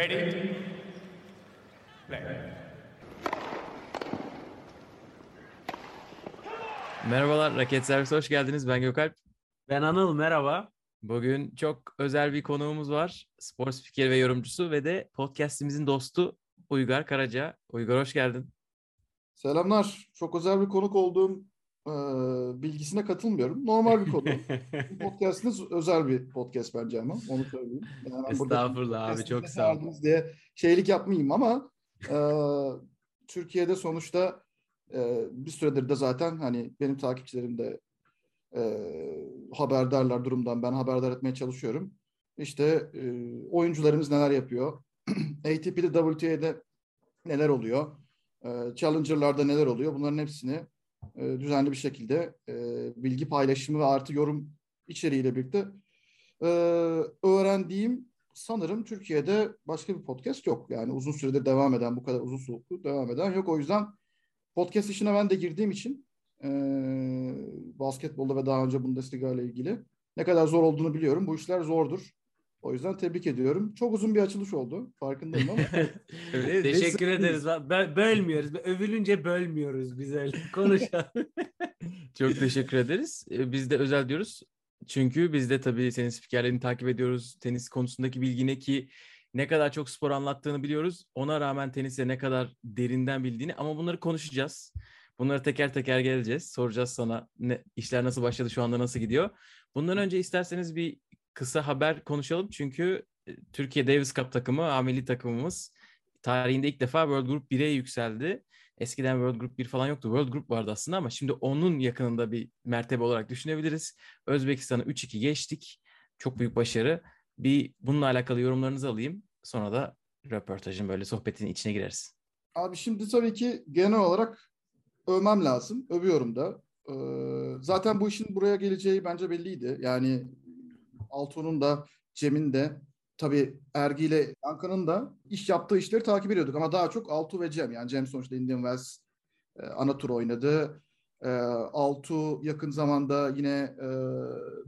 Ready? Play. Merhabalar, Raket Servise hoş geldiniz. Ben Gökalp. Ben Anıl, merhaba. Bugün çok özel bir konuğumuz var. Spor spikeri ve yorumcusu ve de podcastimizin dostu Uygar Karaca. Uygar hoş geldin. Selamlar. Çok özel bir konuk olduğum e, bilgisine katılmıyorum. Normal bir konu. Bu podcastiniz özel bir podcast bence ama onu söyleyeyim. Yani Estağfurullah abi, çok sağ ol. geldiniz diye şeylik yapmayayım ama e, Türkiye'de sonuçta e, bir süredir de zaten hani benim takipçilerim de e, haberdarlar durumdan. Ben haberdar etmeye çalışıyorum. İşte e, oyuncularımız neler yapıyor? ATP'de, WTA'de neler oluyor? E, Challenger'larda neler oluyor? Bunların hepsini e, düzenli bir şekilde e, bilgi paylaşımı ve artı yorum içeriğiyle birlikte e, öğrendiğim sanırım Türkiye'de başka bir podcast yok. Yani uzun süredir devam eden, bu kadar uzun soluklu devam eden yok. O yüzden podcast işine ben de girdiğim için e, basketbolda ve daha önce Bundesliga ile ilgili ne kadar zor olduğunu biliyorum. Bu işler zordur. O yüzden tebrik ediyorum. Çok uzun bir açılış oldu. Farkındayım ama. Evet, Teşekkür ederiz. Bö- bölmüyoruz. Övülünce bölmüyoruz biz öyle. Konuşalım. Çok teşekkür ederiz. Ee, Biz de özel diyoruz. Çünkü biz de tabii senin spikerlerini takip ediyoruz. Tenis konusundaki bilgine ki ne kadar çok spor anlattığını biliyoruz. Ona rağmen tenise ne kadar derinden bildiğini ama bunları konuşacağız. Bunları teker teker geleceğiz. Soracağız sana ne, işler nasıl başladı, şu anda nasıl gidiyor. Bundan önce isterseniz bir kısa haber konuşalım. Çünkü e, Türkiye Davis Cup takımı, A milli takımımız tarihinde ilk defa World Group 1'e yükseldi. Eskiden World Group 1 falan yoktu. World Group vardı aslında ama şimdi onun yakınında bir mertebe olarak düşünebiliriz. Özbekistan'ı 3-2 geçtik. Çok büyük başarı. Bir bununla alakalı yorumlarınızı alayım. Sonra da röportajın böyle sohbetin içine gireriz. Abi şimdi tabii ki genel olarak övmem lazım. Övüyorum da. Ee, zaten bu işin buraya geleceği bence belliydi. Yani Altuğ'un da Cem'in de tabii Ergi ile Yankı'nın da iş yaptığı işleri takip ediyorduk. Ama daha çok Altuğ ve Cem. Yani Cem sonuçta Indian Wells e, ana tur oynadı. E, Altuğ yakın zamanda yine e,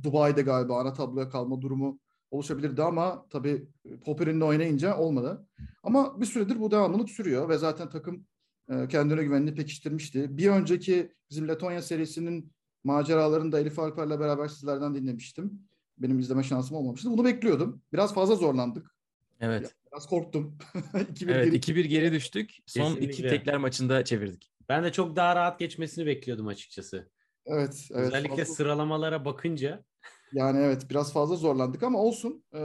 Dubai'de galiba ana tabloya kalma durumu oluşabilirdi ama tabii Popper'in de oynayınca olmadı. Ama bir süredir bu devamlılık sürüyor ve zaten takım e, kendine güvenini pekiştirmişti. Bir önceki bizim Letonya serisinin maceralarını da Elif Alper'le beraber sizlerden dinlemiştim. Benim izleme şansım olmamıştı. Bunu bekliyordum. Biraz fazla zorlandık. Evet. Biraz korktum. 2-1 Evet geri- 2-1 geri düştük. Son iki Kesinlikle. tekler maçında çevirdik. Ben de çok daha rahat geçmesini bekliyordum açıkçası. Evet, evet. Özellikle Fazla- sıralamalara bakınca. Yani evet biraz fazla zorlandık ama olsun. Ee,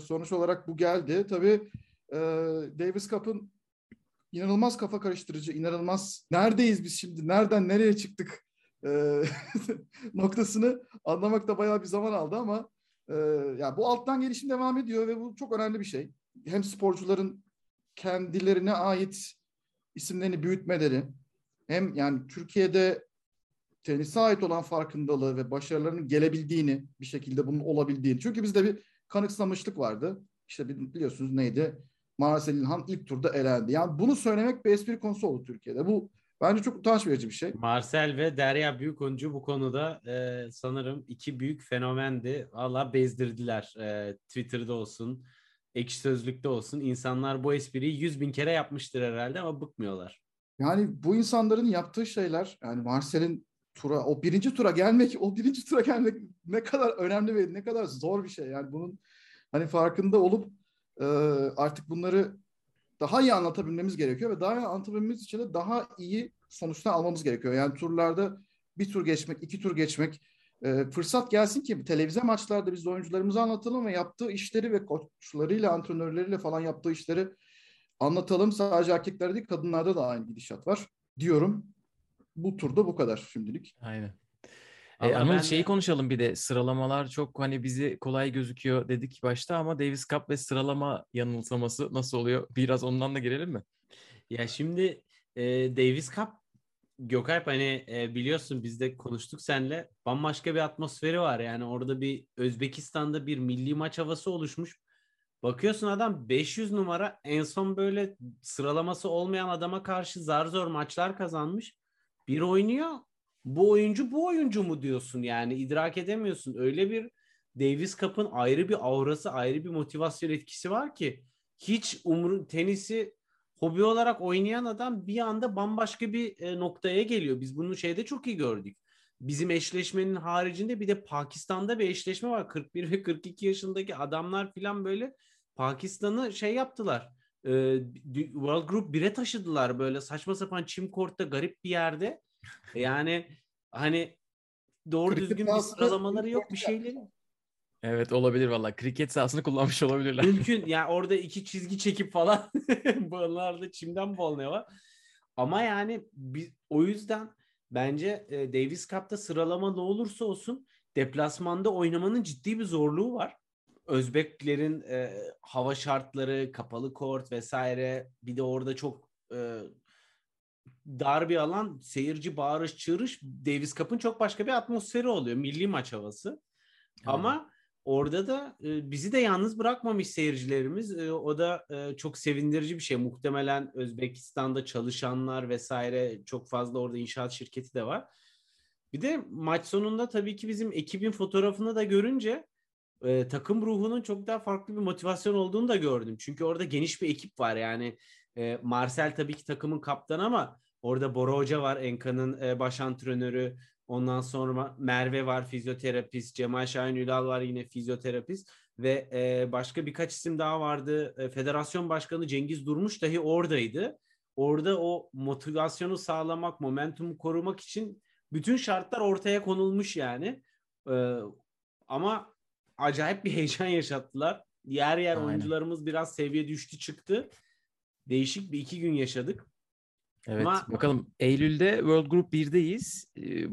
sonuç olarak bu geldi. Tabii e, Davis Cup'ın inanılmaz kafa karıştırıcı, inanılmaz neredeyiz biz şimdi, nereden nereye çıktık e, noktasını anlamakta bayağı bir zaman aldı ama e, ya bu alttan gelişim devam ediyor ve bu çok önemli bir şey. Hem sporcuların kendilerine ait isimlerini büyütmeleri hem yani Türkiye'de tenise ait olan farkındalığı ve başarılarının gelebildiğini bir şekilde bunun olabildiğini. Çünkü bizde bir kanıksamışlık vardı. İşte bi- biliyorsunuz neydi? Marcel İlhan ilk turda elendi. Yani bunu söylemek bir espri konusu oldu Türkiye'de. Bu bence çok utanç verici bir şey. Marcel ve Derya Büyükoncu bu konuda e, sanırım iki büyük fenomendi. Valla bezdirdiler. E, Twitter'da olsun, Ekşi Sözlük'te olsun. İnsanlar bu espriyi yüz bin kere yapmıştır herhalde ama bıkmıyorlar. Yani bu insanların yaptığı şeyler yani Marcel'in tura o birinci tura gelmek o birinci tura gelmek ne kadar önemli ve ne kadar zor bir şey. Yani bunun hani farkında olup e, artık bunları daha iyi anlatabilmemiz gerekiyor ve daha iyi anlatabilmemiz için de daha iyi sonuçlar almamız gerekiyor. Yani turlarda bir tur geçmek, iki tur geçmek e, fırsat gelsin ki televizyon maçlarda biz oyuncularımızı anlatalım ve yaptığı işleri ve koçlarıyla, antrenörleriyle falan yaptığı işleri anlatalım. Sadece erkeklerde değil kadınlarda da aynı gidişat var diyorum. Bu turda bu kadar şimdilik. Aynen. Ama E, Anıl ben şeyi konuşalım bir de sıralamalar çok hani bizi kolay gözüküyor dedik başta ama Davis Cup ve sıralama yanılsaması nasıl oluyor? Biraz ondan da girelim mi? Ya şimdi e, Davis Cup Gökalp hani e, biliyorsun biz de konuştuk seninle bambaşka bir atmosferi var. Yani orada bir Özbekistan'da bir milli maç havası oluşmuş. Bakıyorsun adam 500 numara en son böyle sıralaması olmayan adama karşı zar zor maçlar kazanmış. Bir oynuyor. Bu oyuncu bu oyuncu mu diyorsun yani idrak edemiyorsun. Öyle bir Davis Cup'ın ayrı bir aurası, ayrı bir motivasyon etkisi var ki hiç umru tenisi hobi olarak oynayan adam bir anda bambaşka bir e, noktaya geliyor. Biz bunu şeyde çok iyi gördük. Bizim eşleşmenin haricinde bir de Pakistan'da bir eşleşme var. 41 ve 42 yaşındaki adamlar falan böyle Pakistan'ı şey yaptılar. E, World Group 1'e taşıdılar böyle saçma sapan çim kortta garip bir yerde. Yani hani doğru Kriket düzgün bir sıralamaları yok bir şeyleri. Evet olabilir valla. Kriket sahasını kullanmış olabilirler. Mümkün yani orada iki çizgi çekip falan bunlar da çimden var. Ama yani biz, o yüzden bence e, Davis Cup'ta sıralama ne olursa olsun deplasmanda oynamanın ciddi bir zorluğu var. Özbeklerin e, hava şartları, kapalı kort vesaire bir de orada çok e, dar bir alan seyirci bağırış çığırış Davis Cup'ın çok başka bir atmosferi oluyor. Milli maç havası. Ama orada da e, bizi de yalnız bırakmamış seyircilerimiz. E, o da e, çok sevindirici bir şey. Muhtemelen Özbekistan'da çalışanlar vesaire çok fazla orada inşaat şirketi de var. Bir de maç sonunda tabii ki bizim ekibin fotoğrafını da görünce e, takım ruhunun çok daha farklı bir motivasyon olduğunu da gördüm. Çünkü orada geniş bir ekip var yani. E, Marcel tabii ki takımın kaptanı ama orada Bora Hoca var Enka'nın e, baş antrenörü. Ondan sonra Merve var fizyoterapist, Cemal Şahin Ülal var yine fizyoterapist ve e, başka birkaç isim daha vardı. E, Federasyon Başkanı Cengiz Durmuş dahi oradaydı. Orada o motivasyonu sağlamak, momentumu korumak için bütün şartlar ortaya konulmuş yani. E, ama acayip bir heyecan yaşattılar. Yer yer Aynen. oyuncularımız biraz seviye düştü çıktı. Değişik bir iki gün yaşadık. Evet. Ama- Bakalım Eylül'de World Group 1'deyiz. Ee,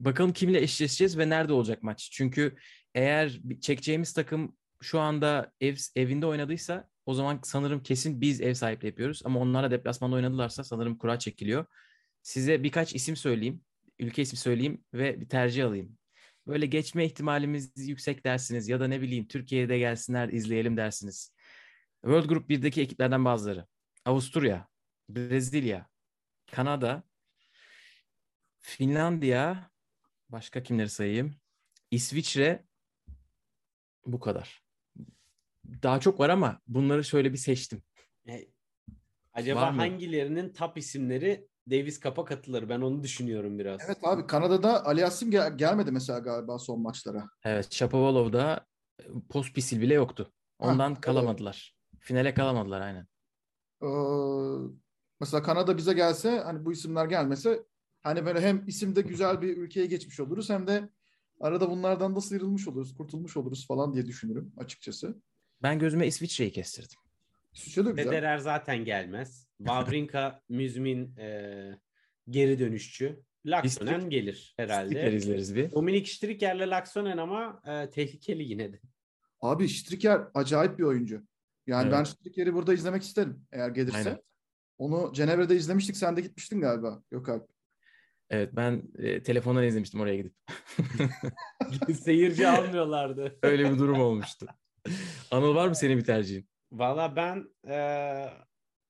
bakalım kimle eşleşeceğiz ve nerede olacak maç? Çünkü eğer çekeceğimiz takım şu anda ev, evinde oynadıysa o zaman sanırım kesin biz ev sahipliği yapıyoruz. Ama onlara deplasmanda oynadılarsa sanırım kura çekiliyor. Size birkaç isim söyleyeyim. Ülke ismi söyleyeyim ve bir tercih alayım. Böyle geçme ihtimalimiz yüksek dersiniz ya da ne bileyim Türkiye'de gelsinler izleyelim dersiniz. World Group 1'deki ekiplerden bazıları. Avusturya, Brezilya, Kanada, Finlandiya, başka kimleri sayayım? İsviçre, bu kadar. Daha çok var ama bunları şöyle bir seçtim. E, acaba hangilerinin top isimleri Davis Cup'a katılır? Ben onu düşünüyorum biraz. Evet abi Kanada'da Ali Asim gel- gelmedi mesela galiba son maçlara. Evet, Shapovalov'da e, Pospisil bile yoktu. Ondan evet. kalamadılar. Finale kalamadılar aynen. Ee, mesela Kanada bize gelse hani bu isimler gelmese hani böyle hem isimde güzel bir ülkeye geçmiş oluruz hem de arada bunlardan da sıyrılmış oluruz, kurtulmuş oluruz falan diye düşünürüm açıkçası. Ben gözüme İsviçre'yi kestirdim. İsviçre de güzel. Federer zaten gelmez. Wawrinka, Müzmin e, geri dönüşçü. Laksonen gelir herhalde. Strikler izleriz bir. Dominik Striker'le Laksonen ama e, tehlikeli yine de. Abi Striker acayip bir oyuncu. Yani Evet. ben Striker'i burada izlemek isterim eğer gelirse. Aynen. Onu Cenevre'de izlemiştik. Sen de gitmiştin galiba Gökalp. Evet ben e, telefondan izlemiştim oraya gidip. Seyirci almıyorlardı. Öyle bir durum olmuştu. Anıl var mı senin bir tercihin? Valla ben e,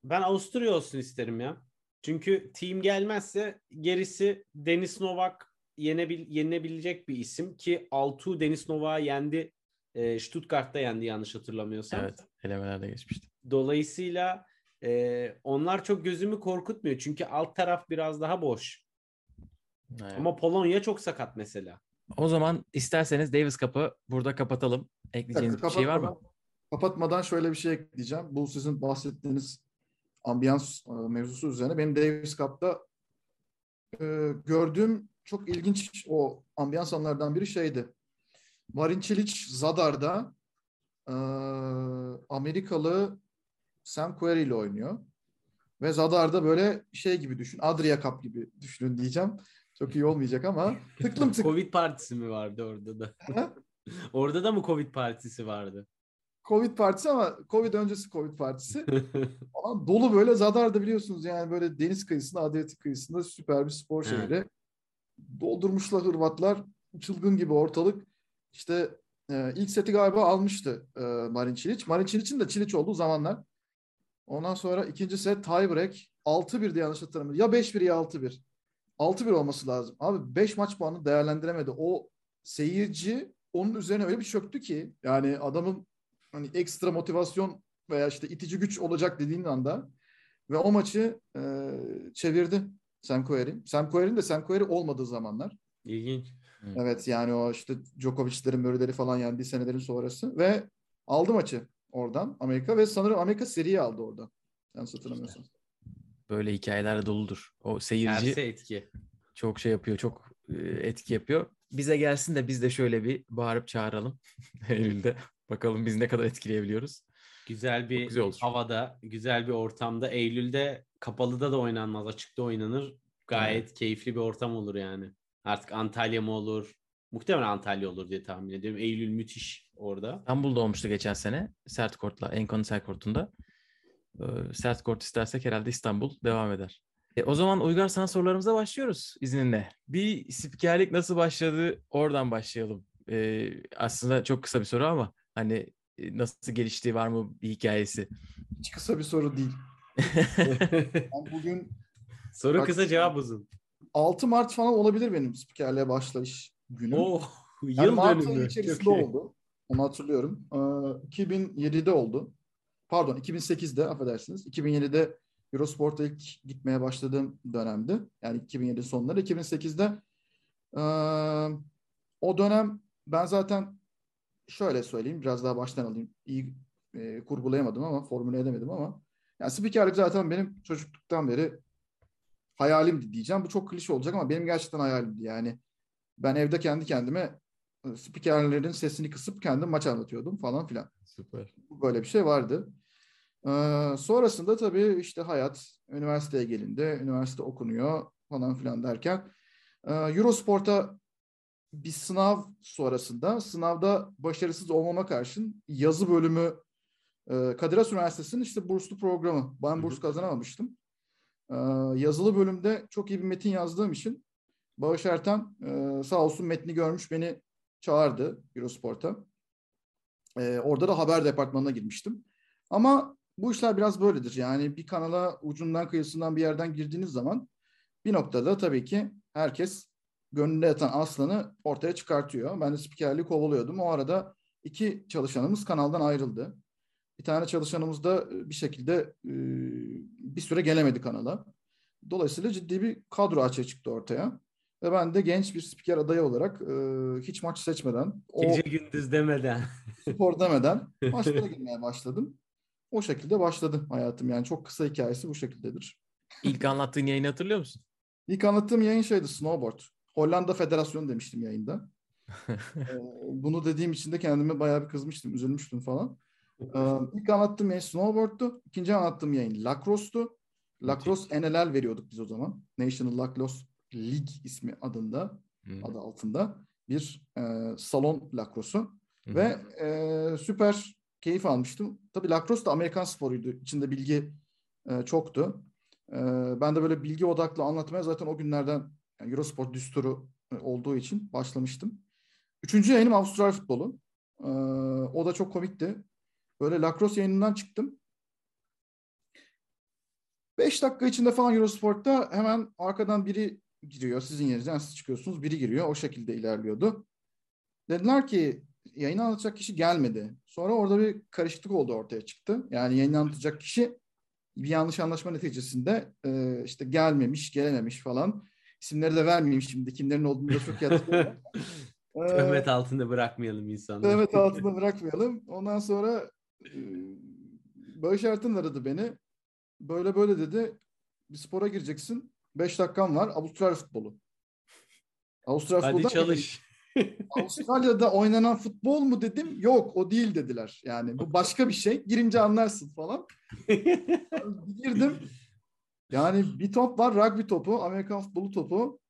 ben Avusturya olsun isterim ya. Çünkü team gelmezse gerisi Denis Novak yenebil, yenilebilecek bir isim ki Altuğ Denis Novak'ı yendi. E, Stuttgart'ta yendi yanlış hatırlamıyorsam. Evet, elemelerde geçmişti. Dolayısıyla e, onlar çok gözümü korkutmuyor. Çünkü alt taraf biraz daha boş. Evet. Ama Polonya çok sakat mesela. O zaman isterseniz Davis Cup'ı burada kapatalım. Ekleyeceğiniz bir şey var mı? Kapatmadan- Kapatmadan şöyle bir şey ekleyeceğim. Bu sizin bahsettiğiniz ambiyans e, mevzusu üzerine benim Davis Cup'ta e, gördüğüm çok ilginç o ambiyans anlardan biri şeydi. Marin Cilic Zadar'da e, Amerikalı Sam Querrey ile oynuyor. Ve Zadar'da böyle şey gibi düşün. Adria Cup gibi düşünün diyeceğim. Çok iyi olmayacak ama tıklım tıklım Covid partisi mi vardı orada da? Orada da mı Covid partisi vardı? Covid partisi ama Covid öncesi Covid partisi. Falan dolu böyle Zadar'da biliyorsunuz yani böyle deniz kıyısında, Adriyatik kıyısında süper bir spor şehri. Doldurmuşlar Hırvatlar. Çılgın gibi ortalık. İşte e, ilk seti galiba almıştı e, Marin Cilic. Marin Cilic'in de Cilic olduğu zamanlar. Ondan sonra ikinci set tiebreak 6-1'di yanlış hatırlamıyorum. Ya 5-1 ya 6-1. 6-1 olması lazım. Abi 5 maç puanı değerlendiremedi. O seyirci onun üzerine öyle bir çöktü ki yani adamın hani ekstra motivasyon veya işte itici güç olacak dediğin anda ve o maçı e, çevirdi Sam Querrey. Sam Querrey'in de Sam Querrey olmadığı zamanlar. İlginç. Evet yani o işte Djokovic'lerin Murray'leri falan yendiği senelerin sonrası ve aldı maçı oradan Amerika ve sanırım Amerika seriyi aldı orada. Yanlış hatırlamıyorsam. Böyle hikayelerle doludur. O seyirci Tersi etki. çok şey yapıyor, çok e, etki yapıyor. Bize gelsin de biz de şöyle bir bağırıp çağıralım Eylül'de. Bakalım biz ne kadar etkileyebiliyoruz. Güzel bir güzel olur. havada, güzel bir ortamda. Eylül'de kapalıda da oynanmaz, açıkta oynanır. Gayet keyifli bir ortam olur yani. Artık Antalya mı olur? Muhtemelen Antalya olur diye tahmin ediyorum. Eylül müthiş orada. İstanbul'da olmuştu geçen sene. Sert Kort'la, Enkon'un Sert Kort'unda. Ee, Sert Kort istersek herhalde İstanbul devam eder. E, o zaman Uygar sana sorularımıza başlıyoruz izninle. Bir spikerlik nasıl başladı oradan başlayalım. E, aslında çok kısa bir soru ama hani e, nasıl geliştiği var mı bir hikayesi? Hiç kısa bir soru değil. Ben bugün Soru kısa cevap uzun. 6 Mart falan olabilir benim spikerliğe başlayış günüm. Oh, Yani yıl Mart ayı dönümü. içerisinde Çok iyi. oldu. Onu hatırlıyorum. Ee, 2007'de oldu. Pardon 2008'de affedersiniz. 2007'de Eurosport'a ilk gitmeye başladığım dönemdi. Yani 2007 sonları. 2008'de ee, o dönem ben zaten şöyle söyleyeyim biraz daha baştan alayım. İyi e, kurgulayamadım ama formüle edemedim ama yani spikerlik zaten benim çocukluktan beri hayalimdi diyeceğim. Bu çok klişe olacak ama benim gerçekten hayalimdi. Yani ben evde kendi kendime e, spikerlerin sesini kısıp kendim maç anlatıyordum falan filan. Süper. Böyle bir şey vardı. Ee, sonrasında tabii işte hayat, üniversiteye gelindi, üniversite okunuyor falan filan derken e, Eurosport'a bir sınav sonrasında sınavda başarısız olmama karşın yazı bölümü e, Kadir Has Üniversitesi'nin işte burslu programı. Ben burs kazanamamıştım. Ee, yazılı bölümde çok iyi bir metin yazdığım için Bağış Erten e, sağ olsun metni görmüş beni çağırdı Eurosport'a. Ee, orada da haber departmanına girmiştim. Ama bu işler biraz böyledir. Yani bir kanala ucundan kıyısından bir yerden girdiğiniz zaman bir noktada tabii ki herkes gönlünde yatan aslanı ortaya çıkartıyor. Ben de spikerliği kovalıyordum. O arada iki çalışanımız kanaldan ayrıldı. Bir tane çalışanımız da e, bir şekilde e, bir süre gelemedi kanala. Dolayısıyla ciddi bir kadro açığa çıktı ortaya. Ve ben de genç bir spiker adayı olarak e, hiç maç seçmeden, o Gece gündüz demeden. spor demeden maçlara girmeye başladım. O şekilde başladı hayatım. Yani çok kısa hikayesi bu şekildedir. İlk anlattığın yayını hatırlıyor musun? İlk anlattığım yayın şeydi snowboard. Hollanda Federasyonu demiştim yayında. Ee, Bunu dediğim için de kendime bayağı bir kızmıştım, üzülmüştüm falan. Ee, İlk anlattığım yayın snowboard'tu. İkinci anlattığım yayın lacrosse'tu. Lacrosse NLL veriyorduk biz o zaman. National Lacrosse League ismi adında, Hı. adı altında bir e, salon lacrosse'u. Hı. Ve e, süper keyif almıştım. Tabii lacrosse da Amerikan sporuydu. İçinde bilgi e, çoktu. E, ben de böyle bilgi odaklı anlatmaya zaten o günlerden yani Eurosport düsturu olduğu için başlamıştım. Üçüncü yayınım Avustralya futbolu. E, o da çok komikti. Böyle lacrosse yayınından çıktım. Beş dakika içinde falan Eurosport'ta hemen arkadan biri giriyor. Sizin yerinizden siz çıkıyorsunuz. Biri giriyor. O şekilde ilerliyordu. Dediler ki yayını anlatacak kişi gelmedi. Sonra orada bir karışıklık oldu ortaya çıktı. Yani yayını anlatacak kişi bir yanlış anlaşma neticesinde e, işte gelmemiş, gelememiş falan. İsimleri de vermeyeyim şimdi. Kimlerin olduğunu da çok. Ee, Töhmet altında bırakmayalım insanları. Evet altında bırakmayalım. Ondan sonra Barış Ertin aradı beni. Böyle böyle dedi. Bir spora gireceksin. 5 dakikan var. Avustralya futbolu. Avustralya Hadi futboldan çalış. Avustralya'da oynanan futbol mu dedim. Yok o değil dediler. Yani bu başka bir şey. Girince anlarsın falan. Girdim. Yani bir top var rugby topu, Amerikan futbolu topu.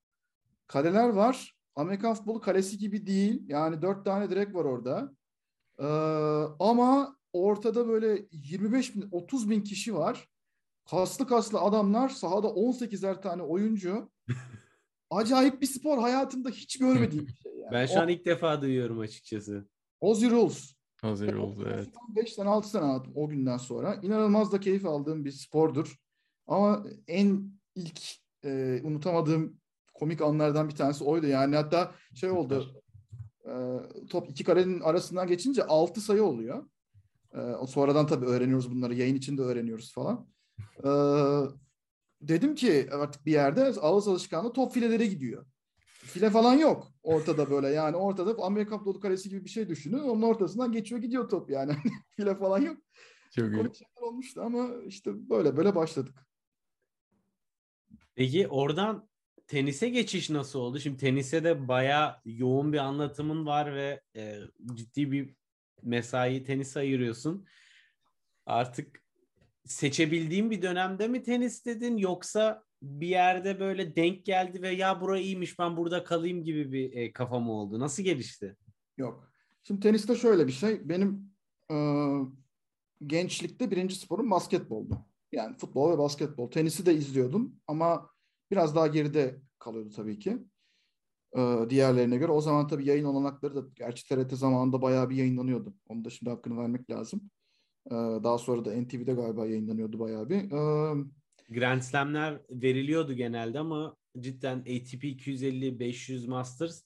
Kaleler var. Amerikan futbolu kalesi gibi değil. Yani dört tane direk var orada. Ee, ama ortada böyle 25 bin, 30 bin kişi var. Kaslı kaslı adamlar. Sahada 18'er tane oyuncu. Acayip bir spor. Hayatımda hiç görmediğim bir şey. Yani. Ben şu an ilk defa duyuyorum açıkçası. Aussie Rules. Hazır oldu evet. 5 tane 6 tane aldım o günden sonra. İnanılmaz da keyif aldığım bir spordur. Ama en ilk e, unutamadığım komik anlardan bir tanesi oydu. Yani hatta şey oldu. e, top iki karenin arasından geçince 6 sayı oluyor. Ee, sonradan tabii öğreniyoruz bunları. Yayın içinde öğreniyoruz falan. Ee, dedim ki artık bir yerde ağız alışkanlığı top filelere gidiyor. File falan yok ortada böyle yani ortada Amerikan futbolu kalesi gibi bir şey düşünün. Onun ortasından geçiyor gidiyor top yani. File falan yok. Çok iyi. Olmuştu ama işte böyle böyle başladık. Peki oradan tenise geçiş nasıl oldu? Şimdi tenise de bayağı yoğun bir anlatımın var ve e, ciddi bir mesai tenise ayırıyorsun. Artık seçebildiğin bir dönemde mi tenis dedin yoksa bir yerde böyle denk geldi ve ya bura iyiymiş ben burada kalayım gibi bir e, kafa oldu? Nasıl gelişti? Yok. Şimdi teniste şöyle bir şey. Benim e, gençlikte birinci sporum basketboldu. Yani futbol ve basketbol. Tenisi de izliyordum ama biraz daha geride kalıyordu tabii ki. E, diğerlerine göre. O zaman tabii yayın olanakları da gerçi TRT zamanında bayağı bir yayınlanıyordu. Onu da şimdi hakkını vermek lazım. E, daha sonra da NTV'de galiba yayınlanıyordu bayağı bir. E, Grand Slam'ler veriliyordu genelde ama cidden ATP 250, 500 Masters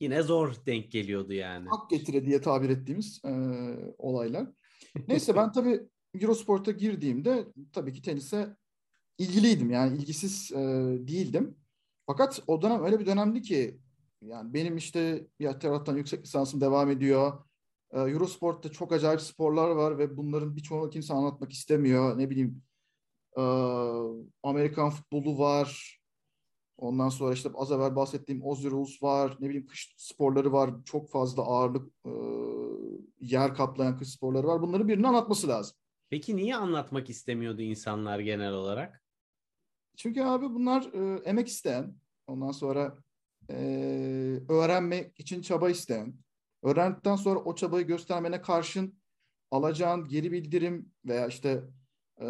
yine zor denk geliyordu yani. hak getire diye tabir ettiğimiz e, olaylar. Neyse ben tabii Eurosport'a girdiğimde tabii ki tenise ilgiliydim. Yani ilgisiz e, değildim. Fakat o dönem öyle bir dönemdi ki yani benim işte bir taraftan yüksek lisansım devam ediyor. E, Eurosport'ta çok acayip sporlar var ve bunların birçoğunu kimse anlatmak istemiyor. Ne bileyim e, Amerikan futbolu var. Ondan sonra işte az evvel bahsettiğim Aussie Rules var. Ne bileyim kış sporları var. Çok fazla ağırlık e, yer kaplayan kış sporları var. Bunları birinin anlatması lazım. Peki niye anlatmak istemiyordu insanlar genel olarak? Çünkü abi bunlar e, emek isteyen, ondan sonra e, öğrenmek için çaba isteyen, öğrendikten sonra o çabayı göstermene karşın alacağın geri bildirim veya işte e,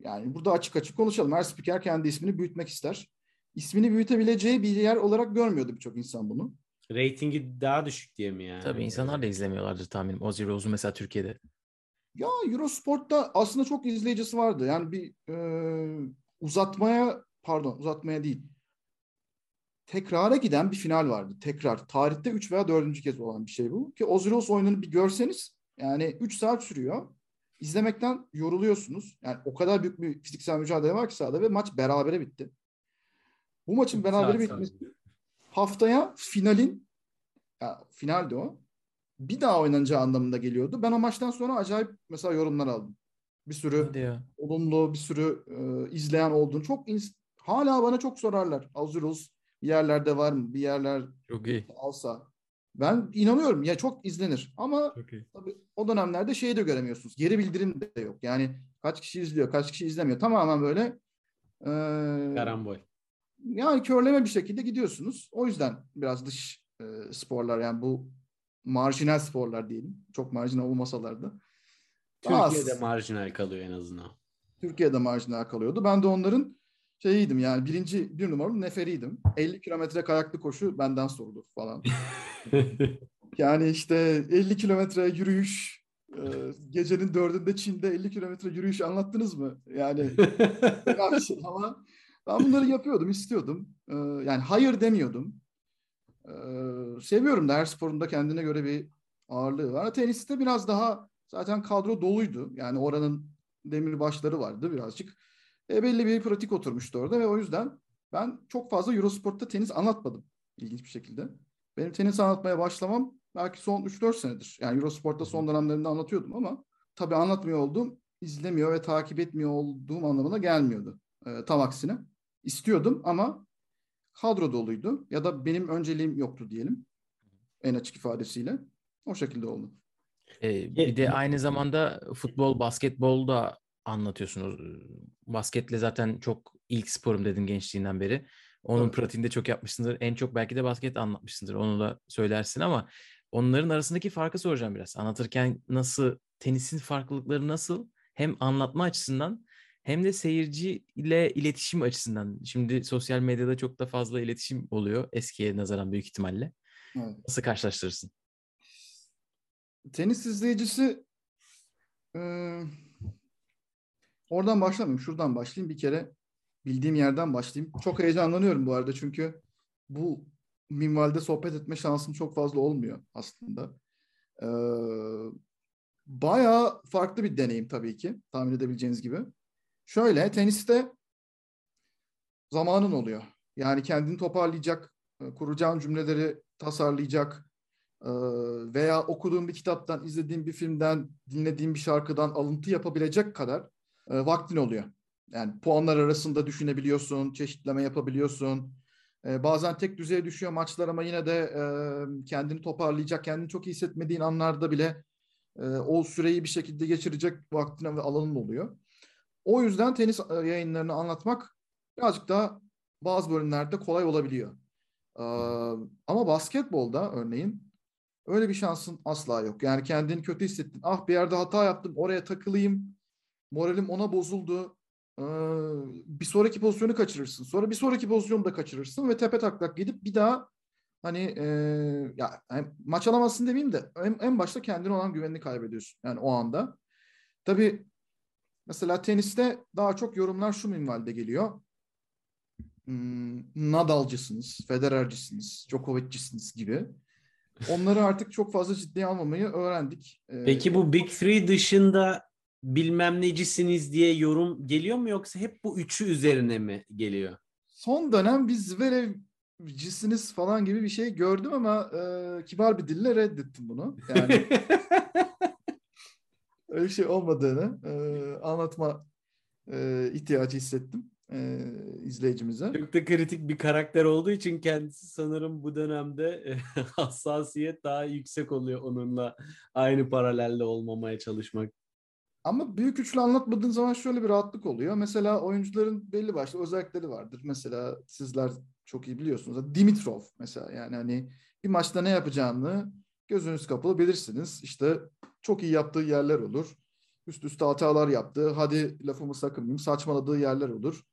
yani burada açık açık konuşalım. Her spiker kendi ismini büyütmek ister. İsmini büyütebileceği bir yer olarak görmüyordu birçok insan bunu. Ratingi daha düşük diye mi yani? Tabii insanlar da izlemiyorlardır tahminim. Ozzy Rose'u mesela Türkiye'de. Ya Eurosport'ta aslında çok izleyicisi vardı. Yani bir e, uzatmaya pardon uzatmaya değil. Tekrara giden bir final vardı. Tekrar. Tarihte 3 veya 4. kez olan bir şey bu. Ki Oziros oyununu bir görseniz yani 3 saat sürüyor. İzlemekten yoruluyorsunuz. Yani o kadar büyük bir fiziksel mücadele var ki sahada ve maç berabere bitti. Bu maçın berabere bitmesi haftaya finalin ya, finaldi o. Bir daha oynanacağı anlamında geliyordu. Ben o maçtan sonra acayip mesela yorumlar aldım. Bir sürü olumlu, bir sürü e, izleyen olduğunu çok ins- hala bana çok sorarlar. Azurus bir yerlerde var mı? Bir yerler Çok iyi. alsa. Ben inanıyorum ya çok izlenir. Ama Çok iyi. tabii o dönemlerde şeyi de göremiyorsunuz. Geri bildirim de yok. Yani kaç kişi izliyor, kaç kişi izlemiyor. Tamamen böyle e, Karambol. yani körleme bir şekilde gidiyorsunuz. O yüzden biraz dış e, sporlar yani bu marjinal sporlar diyelim. Çok marjinal olmasalar da. daha az. Türkiye'de marjinal kalıyor en azından. Türkiye'de marjinal kalıyordu. Ben de onların şeyiydim yani birinci bir numaralı neferiydim. 50 kilometre kayaklı koşu benden sorulur falan. Yani işte 50 kilometre yürüyüş e, gecenin dördünde Çin'de 50 kilometre yürüyüş anlattınız mı? Yani şey ama ben bunları yapıyordum, istiyordum. E, yani hayır demiyordum. E, seviyorum da her sporunda kendine göre bir ağırlığı var. Teniste biraz daha zaten kadro doluydu. Yani oranın demirbaşları vardı birazcık. E, belli bir pratik oturmuştu orada ve o yüzden ben çok fazla Eurosport'ta tenis anlatmadım ilginç bir şekilde. Benim tenis anlatmaya başlamam belki son 3-4 senedir. Yani Eurosport'ta son dönemlerinde anlatıyordum ama tabii anlatmıyor olduğum, izlemiyor ve takip etmiyor olduğum anlamına gelmiyordu. Ee, tam aksine. İstiyordum ama kadro doluydu ya da benim önceliğim yoktu diyelim. En açık ifadesiyle. O şekilde oldu. Ee, bir de aynı zamanda futbol, basketbol da anlatıyorsunuz. Basketle zaten çok ilk sporum dedin gençliğinden beri. Onun Evet. pratiğinde çok yapmışsındır. En çok belki de basket anlatmışsındır. Onu da söylersin ama onların arasındaki farkı soracağım biraz. Anlatırken nasıl, tenisin farklılıkları nasıl? Hem anlatma açısından hem de seyirci ile iletişim açısından. Şimdi sosyal medyada çok da fazla iletişim oluyor eskiye nazaran büyük ihtimalle. Evet. Nasıl karşılaştırırsın? Tenis izleyicisi e, oradan başlamayayım. Şuradan başlayayım. Bir kere bildiğim yerden başlayayım. Çok heyecanlanıyorum bu arada çünkü bu minvalde sohbet etme şansım çok fazla olmuyor aslında. Ee, bayağı farklı bir deneyim tabii ki tahmin edebileceğiniz gibi. Şöyle teniste zamanın oluyor. Yani kendini toparlayacak, e, kuracağın cümleleri tasarlayacak e, veya okuduğun bir kitaptan, izlediğin bir filmden, dinlediğin bir şarkıdan alıntı yapabilecek kadar e, vaktin oluyor. Yani puanlar arasında düşünebiliyorsun, çeşitleme yapabiliyorsun. Bazen tek düzeye düşüyor maçlar ama yine de kendini toparlayacak, kendini çok iyi hissetmediğin anlarda bile o süreyi bir şekilde geçirecek vaktin ve alanın oluyor. O yüzden tenis yayınlarını anlatmak birazcık daha bazı bölümlerde kolay olabiliyor. Ee, ama basketbolda örneğin öyle bir şansın asla yok. Yani kendini kötü hissettin. Ah bir yerde hata yaptım oraya takılayım. Moralim ona bozuldu. Ee, bir sonraki pozisyonu kaçırırsın. Sonra bir sonraki pozisyonu da kaçırırsın ve tepe taklak gidip bir daha hani e, ya maç alamazsın demeyeyim de en, en başta kendine olan güvenini kaybediyorsun. Yani o anda. Tabii mesela teniste daha çok yorumlar şu minvalde geliyor hmm, Nadal'cısınız, Federer'cisiniz, Djokovic'cisiniz gibi. Onları artık çok fazla ciddiye almamayı öğrendik. Ee, Peki bu Big Three dışında bilmem necisiniz diye yorum geliyor mu yoksa hep bu üçü üzerine mi geliyor? Son dönem biz Zverev'cisiniz falan gibi bir şey gördüm ama e, kibar bir dille reddettim bunu. Yani öyle bir şey olmadığını e, anlatma e, ihtiyacı hissettim e, izleyicimize. Çok da kritik bir karakter olduğu için kendisi sanırım bu dönemde e, hassasiyet daha yüksek oluyor onunla aynı paralelde olmamaya çalışmak. Ama büyük üçlü anlatmadığın zaman şöyle bir rahatlık oluyor. Mesela oyuncuların belli başlı özellikleri vardır. Mesela sizler çok iyi biliyorsunuz. Dimitrov mesela yani hani bir maçta ne yapacağını gözünüz kapalı bilirsiniz. İşte çok iyi yaptığı yerler olur. Üst üste hatalar yaptı. Hadi lafımı sakınmayayım. Saçmaladığı yerler olur.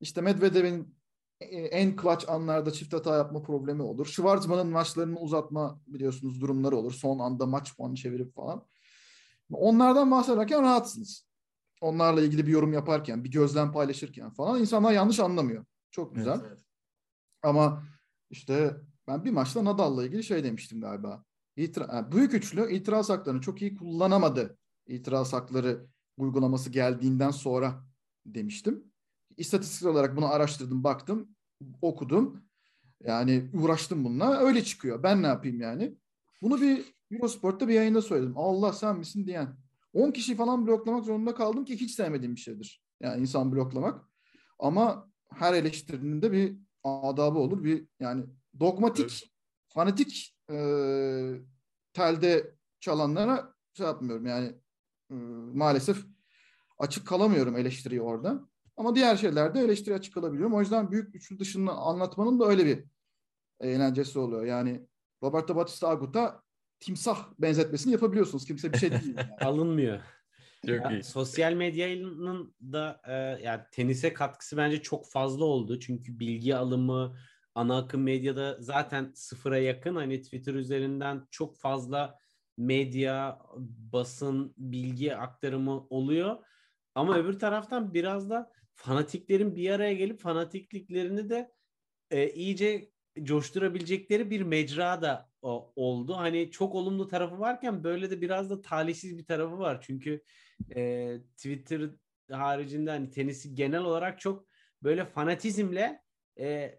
İşte Medvedev'in e, en clutch anlarda çift hata yapma problemi olur. Schwarzman'ın maçlarını uzatma biliyorsunuz durumları olur. Son anda maç puanı çevirip falan. Onlardan bahsederken rahatsınız. Onlarla ilgili bir yorum yaparken, bir gözlem paylaşırken falan insanlar yanlış anlamıyor. Çok güzel. Evet, evet. Ama işte ben bir maçta Nadal'la ilgili şey demiştim galiba. İtira yani büyük üçlü itiraz haklarını çok iyi kullanamadı. İtiraz hakları uygulaması geldiğinden sonra demiştim istatistik olarak bunu araştırdım, baktım, okudum. Yani uğraştım bununla. Öyle çıkıyor. Ben ne yapayım yani? Bunu bir Eurosport'ta bir yayında söyledim. Allah sen misin diyen. 10 kişi falan bloklamak zorunda kaldım ki hiç sevmediğim bir şeydir. Yani insan bloklamak. Ama her eleştirinin de bir adabı olur. Bir yani dogmatik, evet. fanatik e, telde çalanlara şey yapmıyorum. Yani e, maalesef açık kalamıyorum eleştiriyi orada. Ama diğer şeylerde eleştiri açık kalabiliyorum. O yüzden büyük üçlü dışını anlatmanın da öyle bir eğlencesi oluyor. Yani Roberto Batista Agut'a timsah benzetmesini yapabiliyorsunuz. Kimse bir şey değil. Yani. Alınmıyor. Çok ya, iyi. Sosyal medyanın da e, yani tenise katkısı bence çok fazla oldu. Çünkü bilgi alımı ana akım medyada zaten sıfıra yakın. Hani Twitter üzerinden çok fazla medya, basın, bilgi aktarımı oluyor. Ama öbür taraftan biraz da fanatiklerin bir araya gelip fanatikliklerini de e, iyice coşturabilecekleri bir mecra da oldu. Hani çok olumlu tarafı varken böyle de biraz da talihsiz bir tarafı var. Çünkü e, Twitter haricinde hani tenisi genel olarak çok böyle fanatizmle e,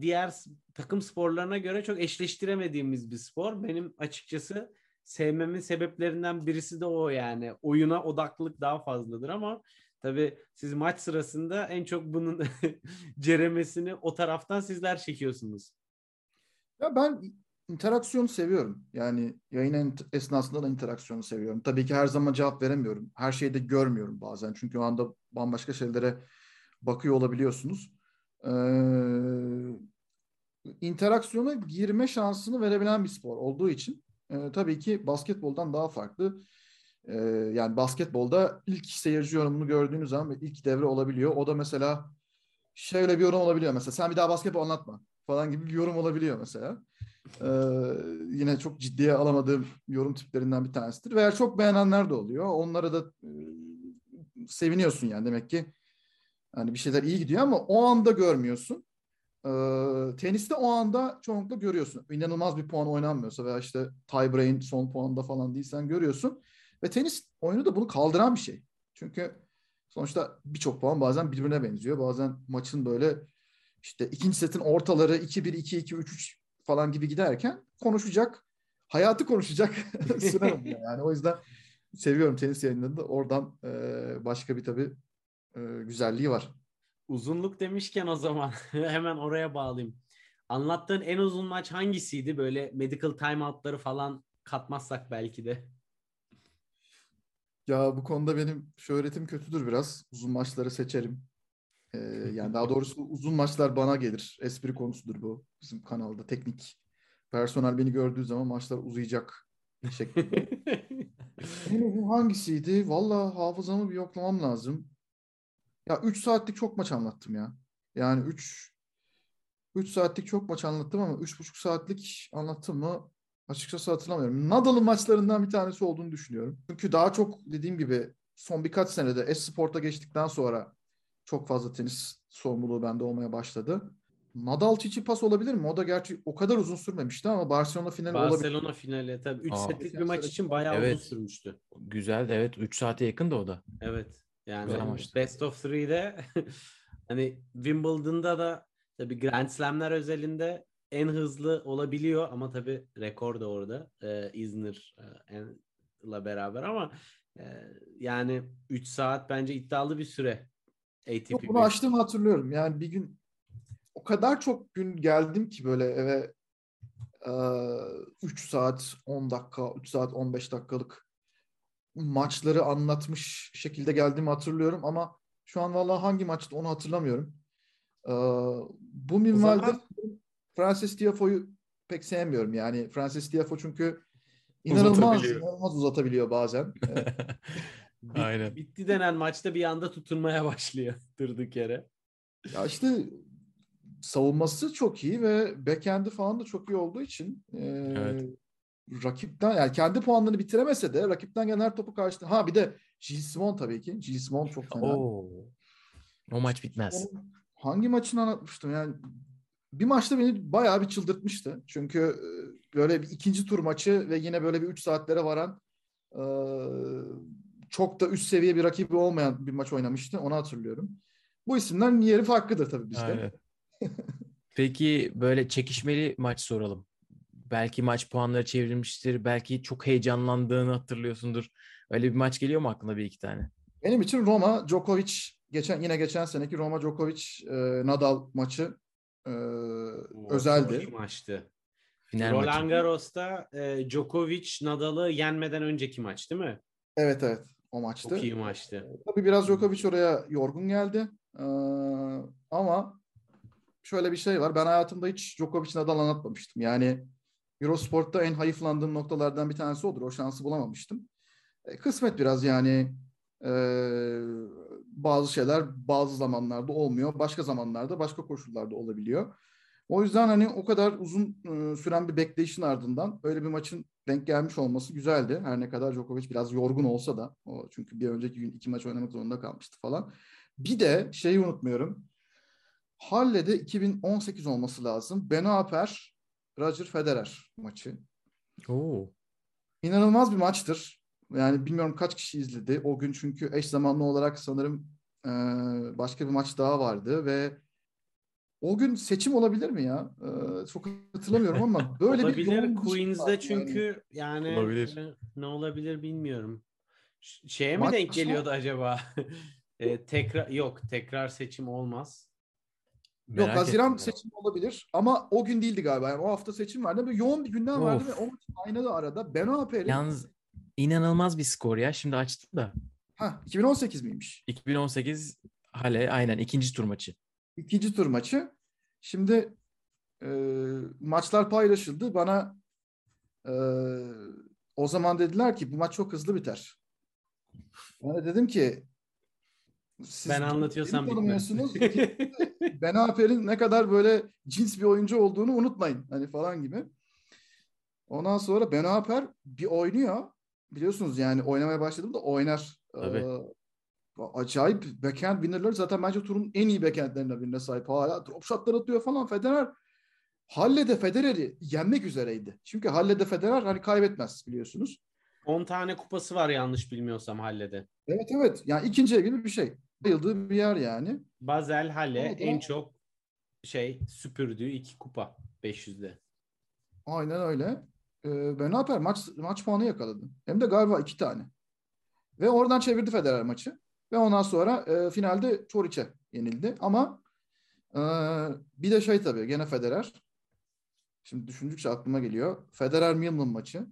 diğer takım sporlarına göre çok eşleştiremediğimiz bir spor. Benim açıkçası sevmemin sebeplerinden birisi de o yani. Oyuna odaklılık daha fazladır ama Tabii siz maç sırasında en çok bunun ceremesini o taraftan sizler çekiyorsunuz. Ya ben interaksiyonu seviyorum. Yani yayın esnasında da interaksiyonu seviyorum. Tabii ki her zaman cevap veremiyorum. Her şeyi de görmüyorum bazen. Çünkü o anda bambaşka şeylere bakıyor olabiliyorsunuz. Ee, interaksiyona girme şansını verebilen bir spor olduğu için e, tabii ki basketboldan daha farklı. Ee, yani basketbolda ilk seyirci yorumunu gördüğünüz zaman ilk devre olabiliyor. O da mesela şöyle bir yorum olabiliyor mesela. Sen bir daha basketbol anlatma falan gibi bir yorum olabiliyor mesela. Ee, yine çok ciddiye alamadığım yorum tiplerinden bir tanesidir. Veya çok beğenenler de oluyor. Onlara da e, seviniyorsun yani demek ki yani bir şeyler iyi gidiyor ama o anda görmüyorsun. Ee, teniste o anda çoğunlukla görüyorsun. İnanılmaz bir puan oynanmıyorsa veya işte tie break'in son puanında falan değilsen görüyorsun. Ve tenis oyunu da bunu kaldıran bir şey. Çünkü sonuçta birçok puan bazen birbirine benziyor. Bazen maçın böyle işte ikinci setin ortaları 2-1, 2-2, 3-3 falan gibi giderken konuşacak, hayatı konuşacak süre oluyor yani. O yüzden seviyorum tenis yayınlarını da. Oradan e, başka bir tabii e, güzelliği var. Uzunluk demişken o zaman hemen oraya bağlayayım. Anlattığın en uzun maç hangisiydi? Böyle medical timeoutları falan katmazsak belki de. Ya bu konuda benim şöhretim kötüdür biraz. Uzun maçları seçerim. Ee, yani daha doğrusu uzun maçlar bana gelir. Espri konusudur bu bizim kanalda. Teknik personel beni gördüğü zaman maçlar uzayacak şeklinde. uzun hangisiydi? Valla hafızamı bir yoklamam lazım. Ya 3 saatlik çok maç anlattım ya. Yani 3 3 saatlik çok maç anlattım ama 3,5 saatlik anlattım mı açıkçası hatırlamıyorum. Nadal'ın maçlarından bir tanesi olduğunu düşünüyorum. Çünkü daha çok dediğim gibi son birkaç senede Esport'a geçtikten sonra çok fazla tenis sorumluluğu bende olmaya başladı. Nadal Tsitsipas olabilir mi? O da gerçi o kadar uzun sürmemişti ama Barcelona finali olabilir. Barcelona finali tabii 3 Aa. setlik bir maç için bayağı Evet. uzun sürmüştü. Güzel evet 3 saate yakın da o da. Evet. Yani Güzel maçtı. Best of Three'de hani Wimbledon'da da tabii Grand Slam'ler özelinde en hızlı olabiliyor ama tabii rekor da orada. Ee, e, ile beraber ama e, yani 3 saat bence iddialı bir süre. ATP Yok, bunu açtığımı hatırlıyorum. Yani bir gün o kadar çok gün geldim ki böyle eve 3 saat 10 dakika, 3 saat 15 dakikalık maçları anlatmış şekilde geldiğimi hatırlıyorum ama şu an vallahi hangi maçtı onu hatırlamıyorum. Ee, bu minvalde Francis Tiafoe'yu pek sevmiyorum. Yani Francis Tiafoe çünkü inanılmaz, Uzatabiliyor. inanılmaz uzatabiliyor bazen. Bit- Aynen. Bitti denen maçta bir anda tutunmaya başlıyor durduk yere. Ya işte savunması çok iyi ve backhand'i falan da çok iyi olduğu için e, Evet. rakipten yani kendi puanlarını bitiremese de rakipten gelen her topu karşıladı. Ha bir de Gilles Simon tabii ki. Gilles Simon çok fena. Oo. O maç bitmez. Onun hangi maçını anlatmıştım yani bir maçta beni bayağı bir çıldırtmıştı. Çünkü e, böyle bir ikinci tur maçı ve yine böyle bir 3 saatlere varan e, çok da üst seviye bir rakibi olmayan bir maç oynamıştı. Onu hatırlıyorum. Bu isimlerin yeri farklıdır tabii bizde. Aynen. Peki böyle çekişmeli maç soralım. Belki maç puanları çevrilmiştir. Belki çok heyecanlandığını hatırlıyorsundur. Öyle bir maç geliyor mu aklına bir iki tane? Benim için Roma Djokovic geçen yine geçen seneki Roma Djokovic e, Nadal maçı e, O özeldi. maçtı. Final Roland maçı. Garros'ta e, Djokovic Nadal'ı yenmeden önceki maç değil mi? Evet evet o maçtı. Çok iyi maçtı. Tabii biraz Djokovic oraya yorgun geldi. Ee, ama şöyle bir şey var. Ben hayatımda hiç Djokovic Nadal anlatmamıştım. Yani Eurosport'ta en hayıflandığım noktalardan bir tanesi odur. O şansı bulamamıştım. E, kısmet biraz yani e, bazı şeyler bazı zamanlarda olmuyor. Başka zamanlarda başka koşullarda olabiliyor. O yüzden hani o kadar uzun e, süren bir bekleyişin ardından öyle bir maçın denk gelmiş olması güzeldi. Her ne kadar Djokovic biraz yorgun olsa da. O çünkü bir önceki gün iki maç oynamak zorunda kalmıştı falan. Bir de şeyi unutmuyorum. Halle'de 2018 olması lazım. Beno Aper, Roger Federer maçı. Oo. İnanılmaz bir maçtır. Yani bilmiyorum kaç kişi izledi. O gün çünkü eş zamanlı olarak sanırım e, başka bir maç daha vardı ve o gün seçim olabilir mi ya? E, çok hatırlamıyorum ama böyle bir olabilir yoğun bir şey Queens'de var yani. çünkü yani Olabilir. e, ne olabilir bilmiyorum. Ş- Şeye mi Maç- denk geliyordu acaba? E, tekrar yok tekrar seçim olmaz. Yok Merak Haziran ettim ya. seçimi olabilir ama o gün değildi galiba. Yani o hafta seçim vardı. Böyle yoğun bir gündem vardı Of. ve o maçın aynı da arada Beno Aper'in Yalnız inanılmaz bir skor ya. Şimdi açtım da. ha 2018 miymiş? 2018 Hale aynen ikinci tur maçı. İkinci tur maçı. Şimdi e, maçlar paylaşıldı. Bana e, o zaman dediler ki bu maç çok hızlı biter. Ben de dedim ki siz ben anlatıyorsam tanımıyorsunuz. Ben Aper'in ne kadar böyle cins bir oyuncu olduğunu unutmayın. Hani falan gibi. Ondan sonra Ben Aper bir oynuyor. Biliyorsunuz yani oynamaya başladığında oynar. Tabii. Ee, acayip backhand winner'ları zaten bence turun en iyi backhandlerinden birine sahip. Hala drop shotlar atıyor falan. Federer Halle'de Federer'i yenmek üzereydi. Çünkü Halle'de Federer hani kaybetmez biliyorsunuz. 10 tane kupası var yanlış bilmiyorsam Halle'de. Evet evet. Yani ikinci ev gibi bir şey. Bayıldığı bir yer yani. Basel Halle Ama da- en çok şey süpürdüğü iki kupa 500'de. Aynen öyle. Ee, ve ne yapar? Maç, maç puanı yakaladı. Hem de galiba iki tane. Ve oradan çevirdi Federer maçı. Ve ondan sonra e, finalde Çoriç'e yenildi. Ama e, bir de şey tabii gene Federer. Şimdi düşündükçe aklıma geliyor. Federer Milman maçı.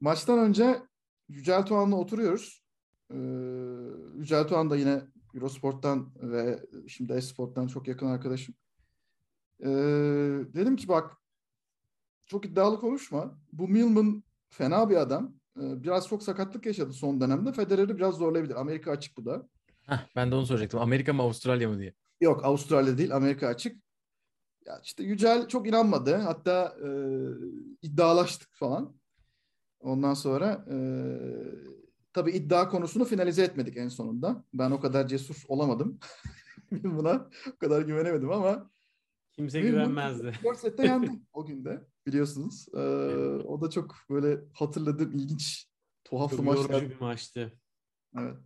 Maçtan önce Yücel Tuğan'la oturuyoruz. Ee, Yücel Tuğan da yine Eurosport'tan ve şimdi Esport'tan çok yakın arkadaşım. Ee, dedim ki bak çok iddialı konuşma. Bu Milman fena bir adam. Ee, biraz çok sakatlık yaşadı son dönemde. Federer'i biraz zorlayabilir. Amerika açık bu da. Heh, ben de onu soracaktım. Amerika mı Avustralya mı diye. Yok Avustralya değil Amerika açık. Ya işte Yücel çok inanmadı. Hatta e, iddialaştık falan. Ondan sonra e, tabii iddia konusunu finalize etmedik en sonunda. Ben o kadar cesur olamadım. Buna o kadar güvenemedim ama Kimse Milman güvenmezdi. 4 sette yendi o günde biliyorsunuz. E, o da çok böyle hatırladığım ilginç tuhaf Çok maçlar. bir maçtı. Evet.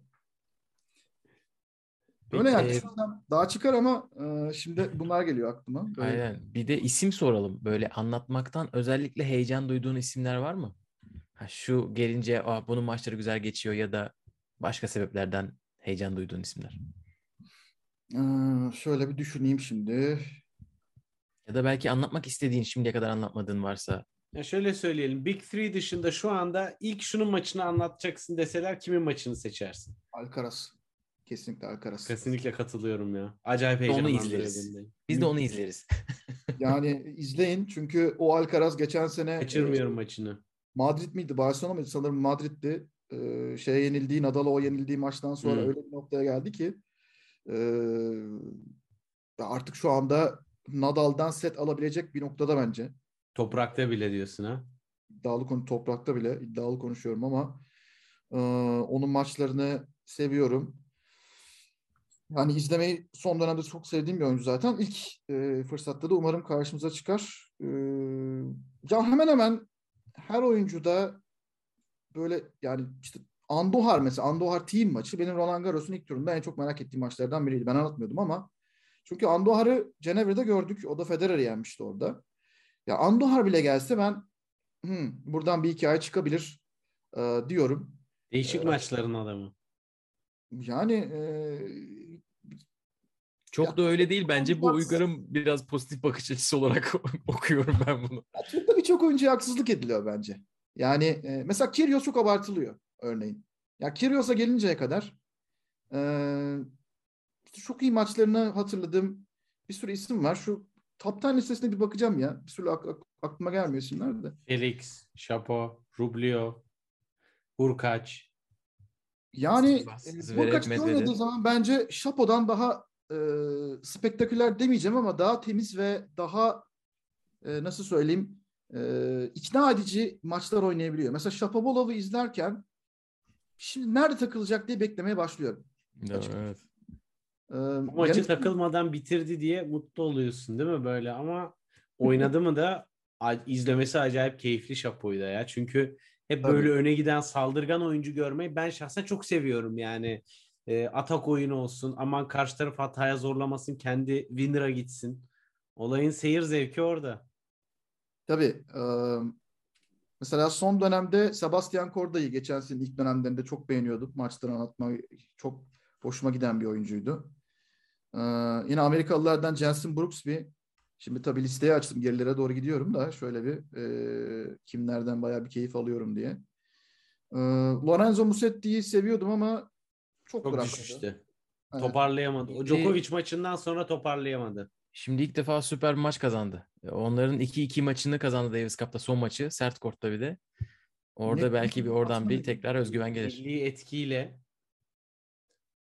Peki, Öyle yani. e, daha çıkar ama e, şimdi bunlar geliyor aklıma. Böyle Aynen. Bir de isim soralım. Böyle anlatmaktan özellikle heyecan duyduğun isimler var mı? Ha, şu gelince Aa, bunun maçları güzel geçiyor ya da başka sebeplerden heyecan duyduğun isimler. Ee, şöyle bir düşüneyim şimdi. Ya da belki anlatmak istediğin şimdiye kadar anlatmadığın varsa. Ya şöyle söyleyelim. Big Three dışında şu anda ilk şunun maçını anlatacaksın deseler kimin maçını seçersin? Alcaraz. Kesinlikle Alcaraz. Kesinlikle katılıyorum ya. Acayip Onu heyecanlandırıyor izleriz. beni. Biz de onu izleriz. Yani izleyin çünkü o Alcaraz geçen sene Kaçırmıyorum e, maçını. Madrid miydi? Barcelona mıydı? Sanırım Madrid'di. Ee, şeye yenildiği, Nadal'a o yenildiği maçtan sonra Hı. öyle bir noktaya geldi ki e, ya artık şu anda Nadal'dan set alabilecek bir noktada bence. Toprakta bile diyorsun ha. iddialı konu toprakta bile iddialı konuşuyorum ama e, onun maçlarını seviyorum. Yani izlemeyi son dönemde çok sevdiğim bir oyuncu zaten. İlk e, fırsatta da umarım karşımıza çıkar. E, ya hemen hemen her oyuncuda böyle yani işte Andohar mesela Andohar team maçı benim Roland Garros'un ilk turunda en çok merak ettiğim maçlardan biriydi. Ben anlatmıyordum ama çünkü Andohar'ı Cenevre'de gördük. O da Federer'i yenmişti orada. Ya Andohar bile gelse ben "Hmm, buradan bir hikaye çıkabilir e, diyorum. Değişik maçların adamı. Yani e, Çok Ya, da öyle değil bence. Bu Olmaz. Uygar'ın biraz pozitif bakış açısı olarak okuyorum ben bunu. ya Türk'te birçok oyuncuya haksızlık ediliyor bence. Yani e, mesela Kyrgios çok abartılıyor örneğin. Ya Kyrgios'a gelinceye kadar e, çok iyi maçlarını hatırladığım bir sürü isim var. Şu top 10 listesine bir bakacağım ya. Bir sürü ak- ak- aklıma gelmiyor isimler de. Felix, Şapo, Rublio, Hurkaç. Yani e, Medvedev. oynadığı zaman bence Şapo'dan daha e, spektaküler demeyeceğim ama daha temiz ve daha e, nasıl söyleyeyim e, ikna edici maçlar oynayabiliyor. Mesela Shapovalov'u izlerken şimdi nerede takılacak diye beklemeye başlıyorum. Evet. E, Bu maçı yani- takılmadan bitirdi diye mutlu oluyorsun değil mi böyle ama oynadı mı da izlemesi acayip keyifli Şapo'yu da ya. Çünkü hep Tabii. böyle öne giden saldırgan oyuncu görmeyi ben şahsen çok seviyorum yani. E, atak oyunu olsun aman karşı taraf hataya zorlamasın kendi winner'a gitsin. Olayın seyir zevki orada. Tabii. e, mesela son dönemde Sebastian Corda'yı geçen sene ilk dönemlerinde çok beğeniyordum. Maçları anlatma çok hoşuma giden bir oyuncuydu. E, yine Amerikalılardan Jensen Brooksby. Şimdi tabii listeyi açtım. Gerilere doğru gidiyorum da şöyle bir e, kimlerden bayağı bir keyif alıyorum diye. E, Lorenzo Musetti'yi seviyordum ama çok, Çok bırakmadı. düşüştü. Evet. Toparlayamadı. O Djokovic maçından sonra toparlayamadı. Şimdi ilk defa süper bir maç kazandı. Onların 2-2 maçını kazandı Davis Cup'ta son maçı. Sert kortta bir de. Orada Ne- belki bir oradan Aslında bir tekrar özgüven gelir. Milli etkiyle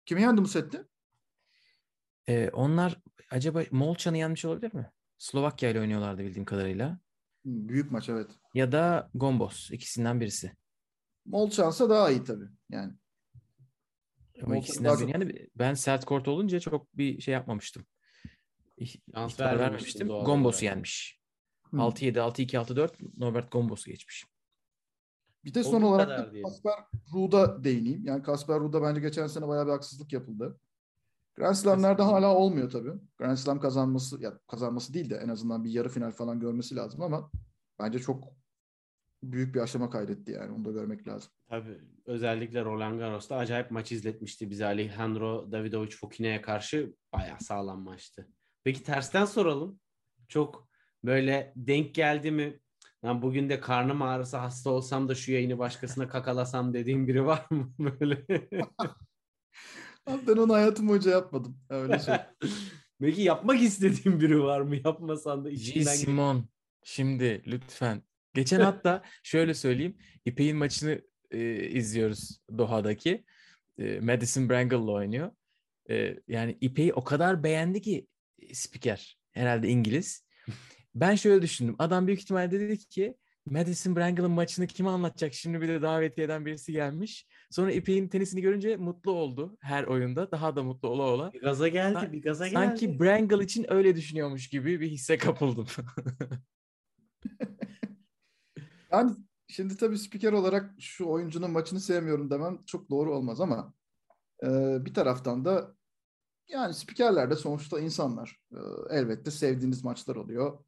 Kimi yendi Musetti? Ee, onlar acaba Molchan'ı yenmiş olabilir mi? Slovakya ile oynuyorlardı bildiğim kadarıyla. Büyük maç evet. Ya da Gombos. ikisinden birisi. Mol şansa daha iyi tabii. Yani Molchan ikisinden biri. Yani ben sert kort olunca çok bir şey yapmamıştım. İh- Şans ihtimal vermemiştin vermemiştim. Gombos'u olarak. yenmiş. Hı. 6-7, 6-2, 6-4 Norbert Gombos'u geçmiş. Bir de son Olduğu olarak. Kasper Ruud'a değineyim. Yani Kasper Ruud'a bence geçen sene bayağı bir haksızlık yapıldı. Grand Slam'lerde hala olmuyor tabii. Grand Slam kazanması ya kazanması değil de en azından bir yarı final falan görmesi lazım ama bence çok büyük bir aşama kaydetti yani onu da görmek lazım. Tabii özellikle Roland Garros'ta acayip maç izletmişti bize Alejandro Davidovich Fokine'ye karşı bayağı sağlam maçtı. Peki tersten soralım. Çok böyle denk geldi mi? Ben bugün de karnım ağrısı hasta olsam da şu yayını başkasına kakalasam dediğim biri var mı böyle? Abi ben onu hayatım boyunca yapmadım. Öyle şey. Peki yapmak istediğin biri var mı? Yapmasan da G. içinden geç- Simon. Şimdi lütfen. Geçen hatta şöyle söyleyeyim. İpek'in maçını e, izliyoruz Doha'daki. E, Madison Brangle'la oynuyor. E, yani İpek'i o kadar beğendi ki e, spiker. Herhalde İngiliz. Ben şöyle düşündüm. Adam büyük ihtimalle dedi ki Madison Brangle'ın maçını kime anlatacak? Şimdi bir de davetiyeden birisi gelmiş. Sonra İpek'in tenisini görünce mutlu oldu her oyunda. Daha da mutlu ola ola. Bir gaza geldi, Sa- bir gaza geldi. Sanki Brangle için öyle düşünüyormuş gibi bir hisse kapıldım. Yani şimdi tabii spiker olarak şu oyuncunun maçını sevmiyorum demem çok doğru olmaz ama e, bir taraftan da yani spikerler de sonuçta insanlar. E, elbette sevdiğiniz maçlar oluyor.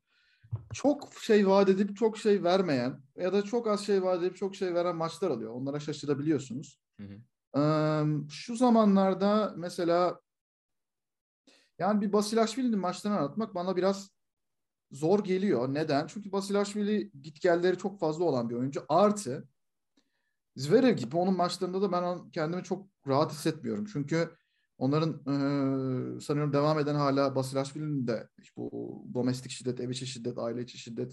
Çok şey vaat edip çok şey vermeyen ya da çok az şey vaat edip çok şey veren maçlar oluyor. Onlara şaşırabiliyorsunuz. Hı hı. E, şu zamanlarda mesela yani bir Basilashvili'nin maçlarını anlatmak bana biraz zor geliyor. Neden? Çünkü Basilashvili gitgelleri çok fazla olan bir oyuncu. Artı Zverev gibi onun maçlarında da ben kendimi çok rahat hissetmiyorum. Çünkü onların eee, sanıyorum devam eden hala Basilashvili'nin de bu domestik şiddet, ev içi şiddet, aile içi şiddet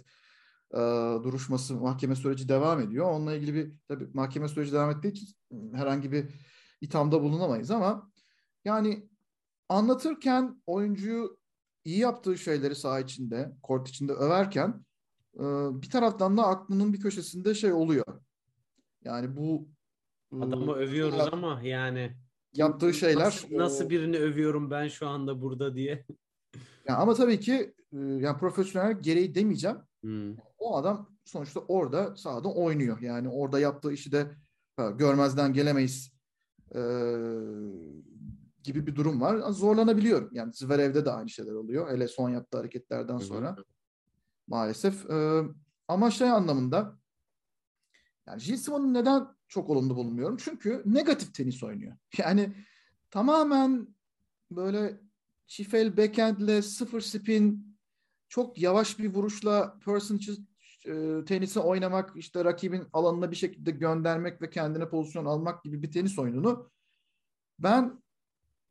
eee, duruşması, mahkeme süreci devam ediyor. Onunla ilgili bir tabii mahkeme süreci devam ettiği için herhangi bir ithamda bulunamayız ama yani anlatırken oyuncuyu iyi yaptığı şeyleri saha içinde, kort içinde överken e, bir taraftan da aklının bir köşesinde şey oluyor. Yani bu e, Adamı övüyoruz yap- ama yani yaptığı şeyler nasıl, nasıl e, birini övüyorum ben şu anda burada diye. yani ama tabii ki e, yani profesyonel gereği demeyeceğim. Hmm. O adam sonuçta orada sahada oynuyor. Yani orada yaptığı işi de görmezden gelemeyiz e, gibi bir durum var. Zorlanabiliyorum. Yani Zverev'de de aynı şeyler oluyor. Hele son yaptığı hareketlerden sonra. maalesef. Ee, ama şey anlamında yani Gilles neden çok olumlu bulmuyorum? Çünkü negatif tenis oynuyor. Yani tamamen böyle çift el backhandle sıfır spin çok yavaş bir vuruşla person e, tenisi oynamak işte rakibin alanına bir şekilde göndermek ve kendine pozisyon almak gibi bir tenis oyununu ben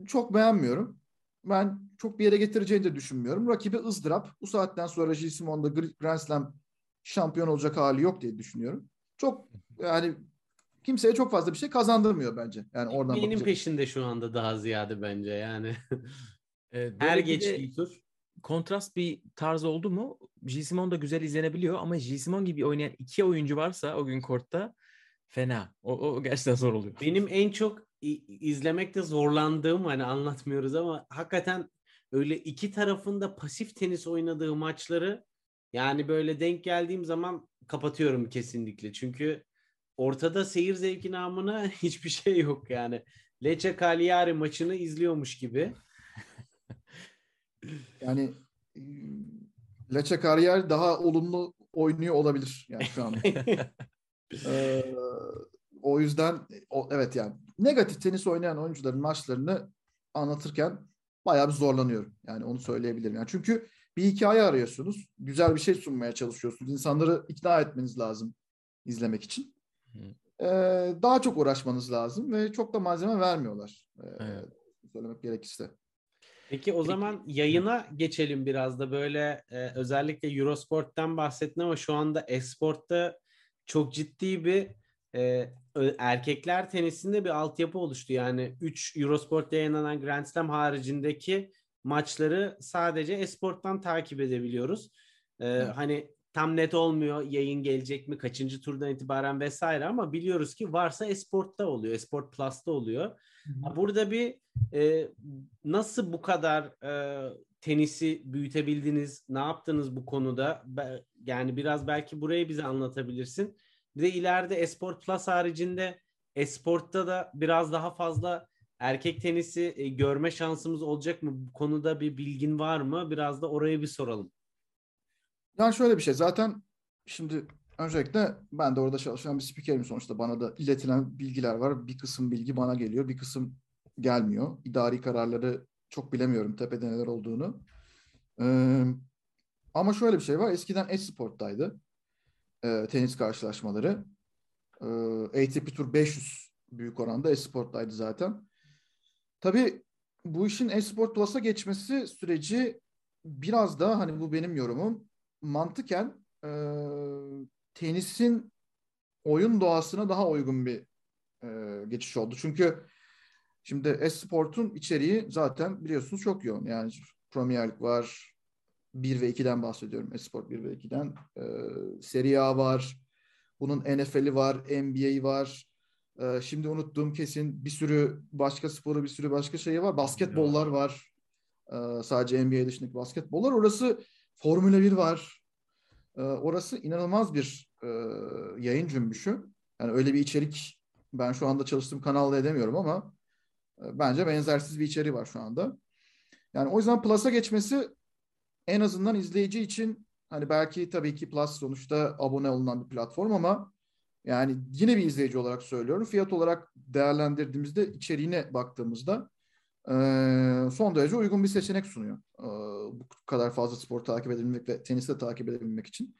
çok beğenmiyorum. Ben çok bir yere getireceğini de düşünmüyorum. Rakibi ızdırap. Bu saatten sonra Gilles Simon'da Grand Slam şampiyon olacak hali yok diye düşünüyorum. Çok yani kimseye çok fazla bir şey kazandırmıyor bence. Yani oradan Benim bakacak. peşinde şu anda daha ziyade bence yani. Ee, Her geçtiği tur. kontrast bir tarz oldu mu Gilles Simon da güzel izlenebiliyor ama Gilles Simon gibi oynayan iki oyuncu varsa o gün kortta fena. O, o gerçekten zor oluyor. Benim en çok izlemekte zorlandığım hani anlatmıyoruz ama hakikaten öyle iki tarafında pasif tenis oynadığı maçları yani böyle denk geldiğim zaman kapatıyorum kesinlikle. Çünkü ortada seyir zevki namına hiçbir şey yok yani. Lecce Cagliari maçını izliyormuş gibi. Yani e, Lecce kariyer daha olumlu oynuyor olabilir yani şu an. Ee, o yüzden o, evet yani negatif tenis oynayan oyuncuların maçlarını anlatırken bayağı bir zorlanıyorum. Yani onu söyleyebilirim. Yani çünkü bir hikaye arıyorsunuz. Güzel bir şey sunmaya çalışıyorsunuz. İnsanları ikna etmeniz lazım izlemek için. Ee, daha çok uğraşmanız lazım ve çok da malzeme vermiyorlar. Ee, Evet. Söylemek gerekirse. Peki o zaman yayına geçelim biraz da böyle e, özellikle Eurosport'tan bahsettin ama şu anda Esport'ta çok ciddi bir e, erkekler tenisinde bir altyapı oluştu. Yani 3 Eurosport'ta yayınlanan Grand Slam haricindeki maçları sadece Esport'tan takip edebiliyoruz. E, Evet. Hani tam net olmuyor yayın gelecek mi kaçıncı turdan itibaren vesaire ama biliyoruz ki varsa Esport'ta oluyor. Esport Plus'ta oluyor. Ha, Burada bir e, nasıl bu kadar e, tenisi büyütebildiniz? Ne yaptınız bu konuda? Be- yani biraz belki burayı bize anlatabilirsin. Bir de ileride Esport Plus haricinde Esport'ta da biraz daha fazla erkek tenisi e, görme şansımız olacak mı? Bu konuda bir bilgin var mı? Biraz da oraya bir soralım. Yani şöyle bir şey zaten şimdi öncelikle ben de orada çalışan bir spikerim sonuçta bana da iletilen bilgiler var. Bir kısım bilgi bana geliyor bir kısım gelmiyor. İdari kararları çok bilemiyorum tepede neler olduğunu. Ee, ama şöyle bir şey var eskiden Esport'taydı e, tenis karşılaşmaları. E, ATP Tour 500 büyük oranda Esport'taydı zaten. Tabii bu işin Esport Plus'a geçmesi süreci biraz da hani bu benim yorumum mantıken e, tenisin oyun doğasına daha uygun bir e, geçiş oldu. Çünkü şimdi Esport'un içeriği zaten biliyorsunuz çok yoğun. Yani Premier Lig var, 1 ve 2'den bahsediyorum. Esport 1 ve 2'den. E, Serie A var. Bunun NFL'i var, NBA'yi var. E, şimdi unuttuğum kesin bir sürü başka sporu, bir sürü başka şeyi var. Basketbollar var. E, sadece NBA dışındaki basketbollar. Orası Formula 1 var. E, orası inanılmaz bir e, yayın cümbüşü. Yani öyle bir içerik ben şu anda çalıştığım kanalda edemiyorum ama e, bence benzersiz bir içeriği var şu anda. Yani o yüzden Plus'a geçmesi en azından izleyici için hani belki tabii ki Plus sonuçta abone olunan bir platform ama yani yine bir izleyici olarak söylüyorum. Fiyat olarak değerlendirdiğimizde içeriğine baktığımızda son derece uygun bir seçenek sunuyor. Bu kadar fazla spor takip edebilmek ve teniste takip edebilmek için.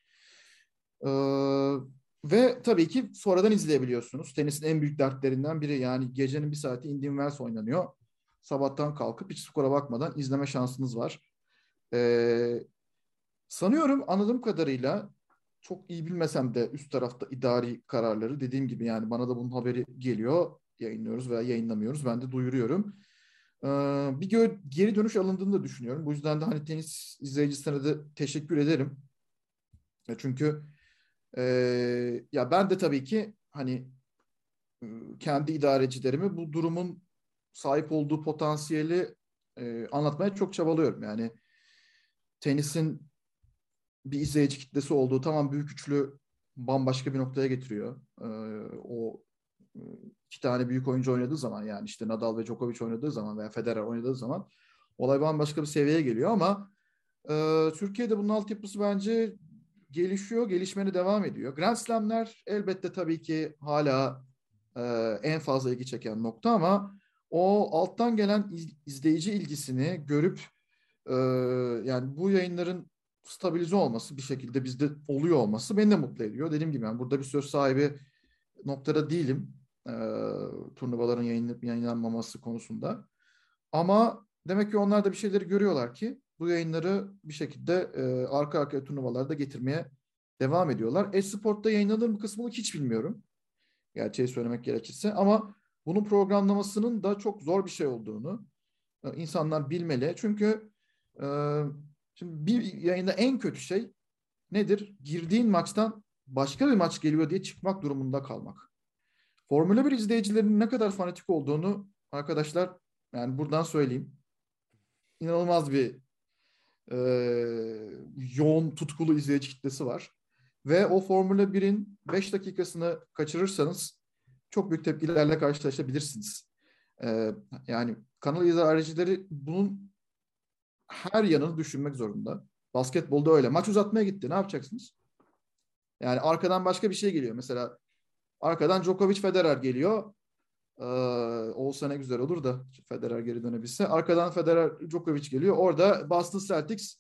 Ve tabii ki sonradan izleyebiliyorsunuz. Tenisin en büyük dertlerinden biri yani gecenin bir saati Indian Wells oynanıyor. Sabahtan kalkıp hiç skora bakmadan izleme şansınız var. Sanıyorum anladığım kadarıyla çok iyi bilmesem de üst tarafta idari kararları dediğim gibi yani bana da bunun haberi geliyor. Yayınlıyoruz veya yayınlamıyoruz. Ben de duyuruyorum. Ee, bir geri dönüş alındığını da düşünüyorum. Bu yüzden de hani tenis izleyicisine de teşekkür ederim. Çünkü e, ya ben de tabii ki hani kendi idarecilerimi bu durumun sahip olduğu potansiyeli e, anlatmaya çok çabalıyorum. Yani tenisin bir izleyici kitlesi olduğu tamam büyük üçlü bambaşka bir noktaya getiriyor. Ee, o iki tane büyük oyuncu oynadığı zaman yani işte Nadal ve Djokovic oynadığı zaman veya Federer oynadığı zaman olay bambaşka bir seviyeye geliyor ama e, Türkiye'de bunun altyapısı bence gelişiyor, gelişmene devam ediyor. Grand Slam'ler elbette tabii ki hala e, en fazla ilgi çeken nokta ama o alttan gelen iz, izleyici ilgisini görüp ee, yani bu yayınların stabilize olması bir şekilde bizde oluyor olması beni de mutlu ediyor. Dediğim gibi yani burada bir söz sahibi noktada değilim. E, turnuvaların yayınlanıp yayınlanmaması konusunda. Ama demek ki onlar da bir şeyleri görüyorlar ki bu yayınları bir şekilde e, arka arkaya turnuvalarda getirmeye devam ediyorlar. Esport'ta yayınlanır mı kısmını hiç bilmiyorum. Gerçeği söylemek gerekirse ama bunun programlamasının da çok zor bir şey olduğunu e, insanlar bilmeli. Çünkü ee, şimdi bir yayında en kötü şey nedir? Girdiğin maçtan başka bir maç geliyor diye çıkmak durumunda kalmak. Formula 1 izleyicilerinin ne kadar fanatik olduğunu arkadaşlar yani buradan söyleyeyim. İnanılmaz bir e, yoğun tutkulu izleyici kitlesi var. Ve o Formula 1'in 5 dakikasını kaçırırsanız çok büyük tepkilerle karşılaşabilirsiniz. E, yani kanal izleyicileri bunun her yanını düşünmek zorunda. Basketbolda öyle. Maç uzatmaya gitti. Ne yapacaksınız? Yani arkadan başka bir şey geliyor. Mesela arkadan Djokovic Federer geliyor. Ee, olsa ne güzel olur da Federer geri dönebilse. Arkadan Federer Djokovic geliyor. Orada Boston Celtics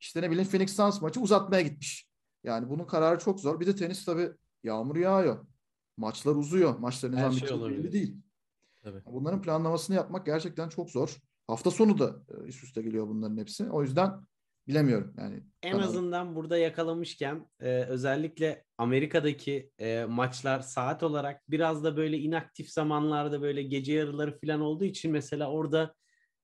işte ne bileyim Phoenix Suns maçı uzatmaya gitmiş. Yani bunun kararı çok zor. Bir de tenis tabii yağmur yağıyor. Maçlar uzuyor. Maçların ne şey belli değil. Tabii. Bunların planlamasını yapmak gerçekten çok zor. Hafta sonu da e, üst üste geliyor bunların hepsi. O yüzden bilemiyorum yani. En kanal. azından burada yakalamışken e, özellikle Amerika'daki e, maçlar saat olarak biraz da böyle inaktif zamanlarda böyle gece yarıları falan olduğu için mesela orada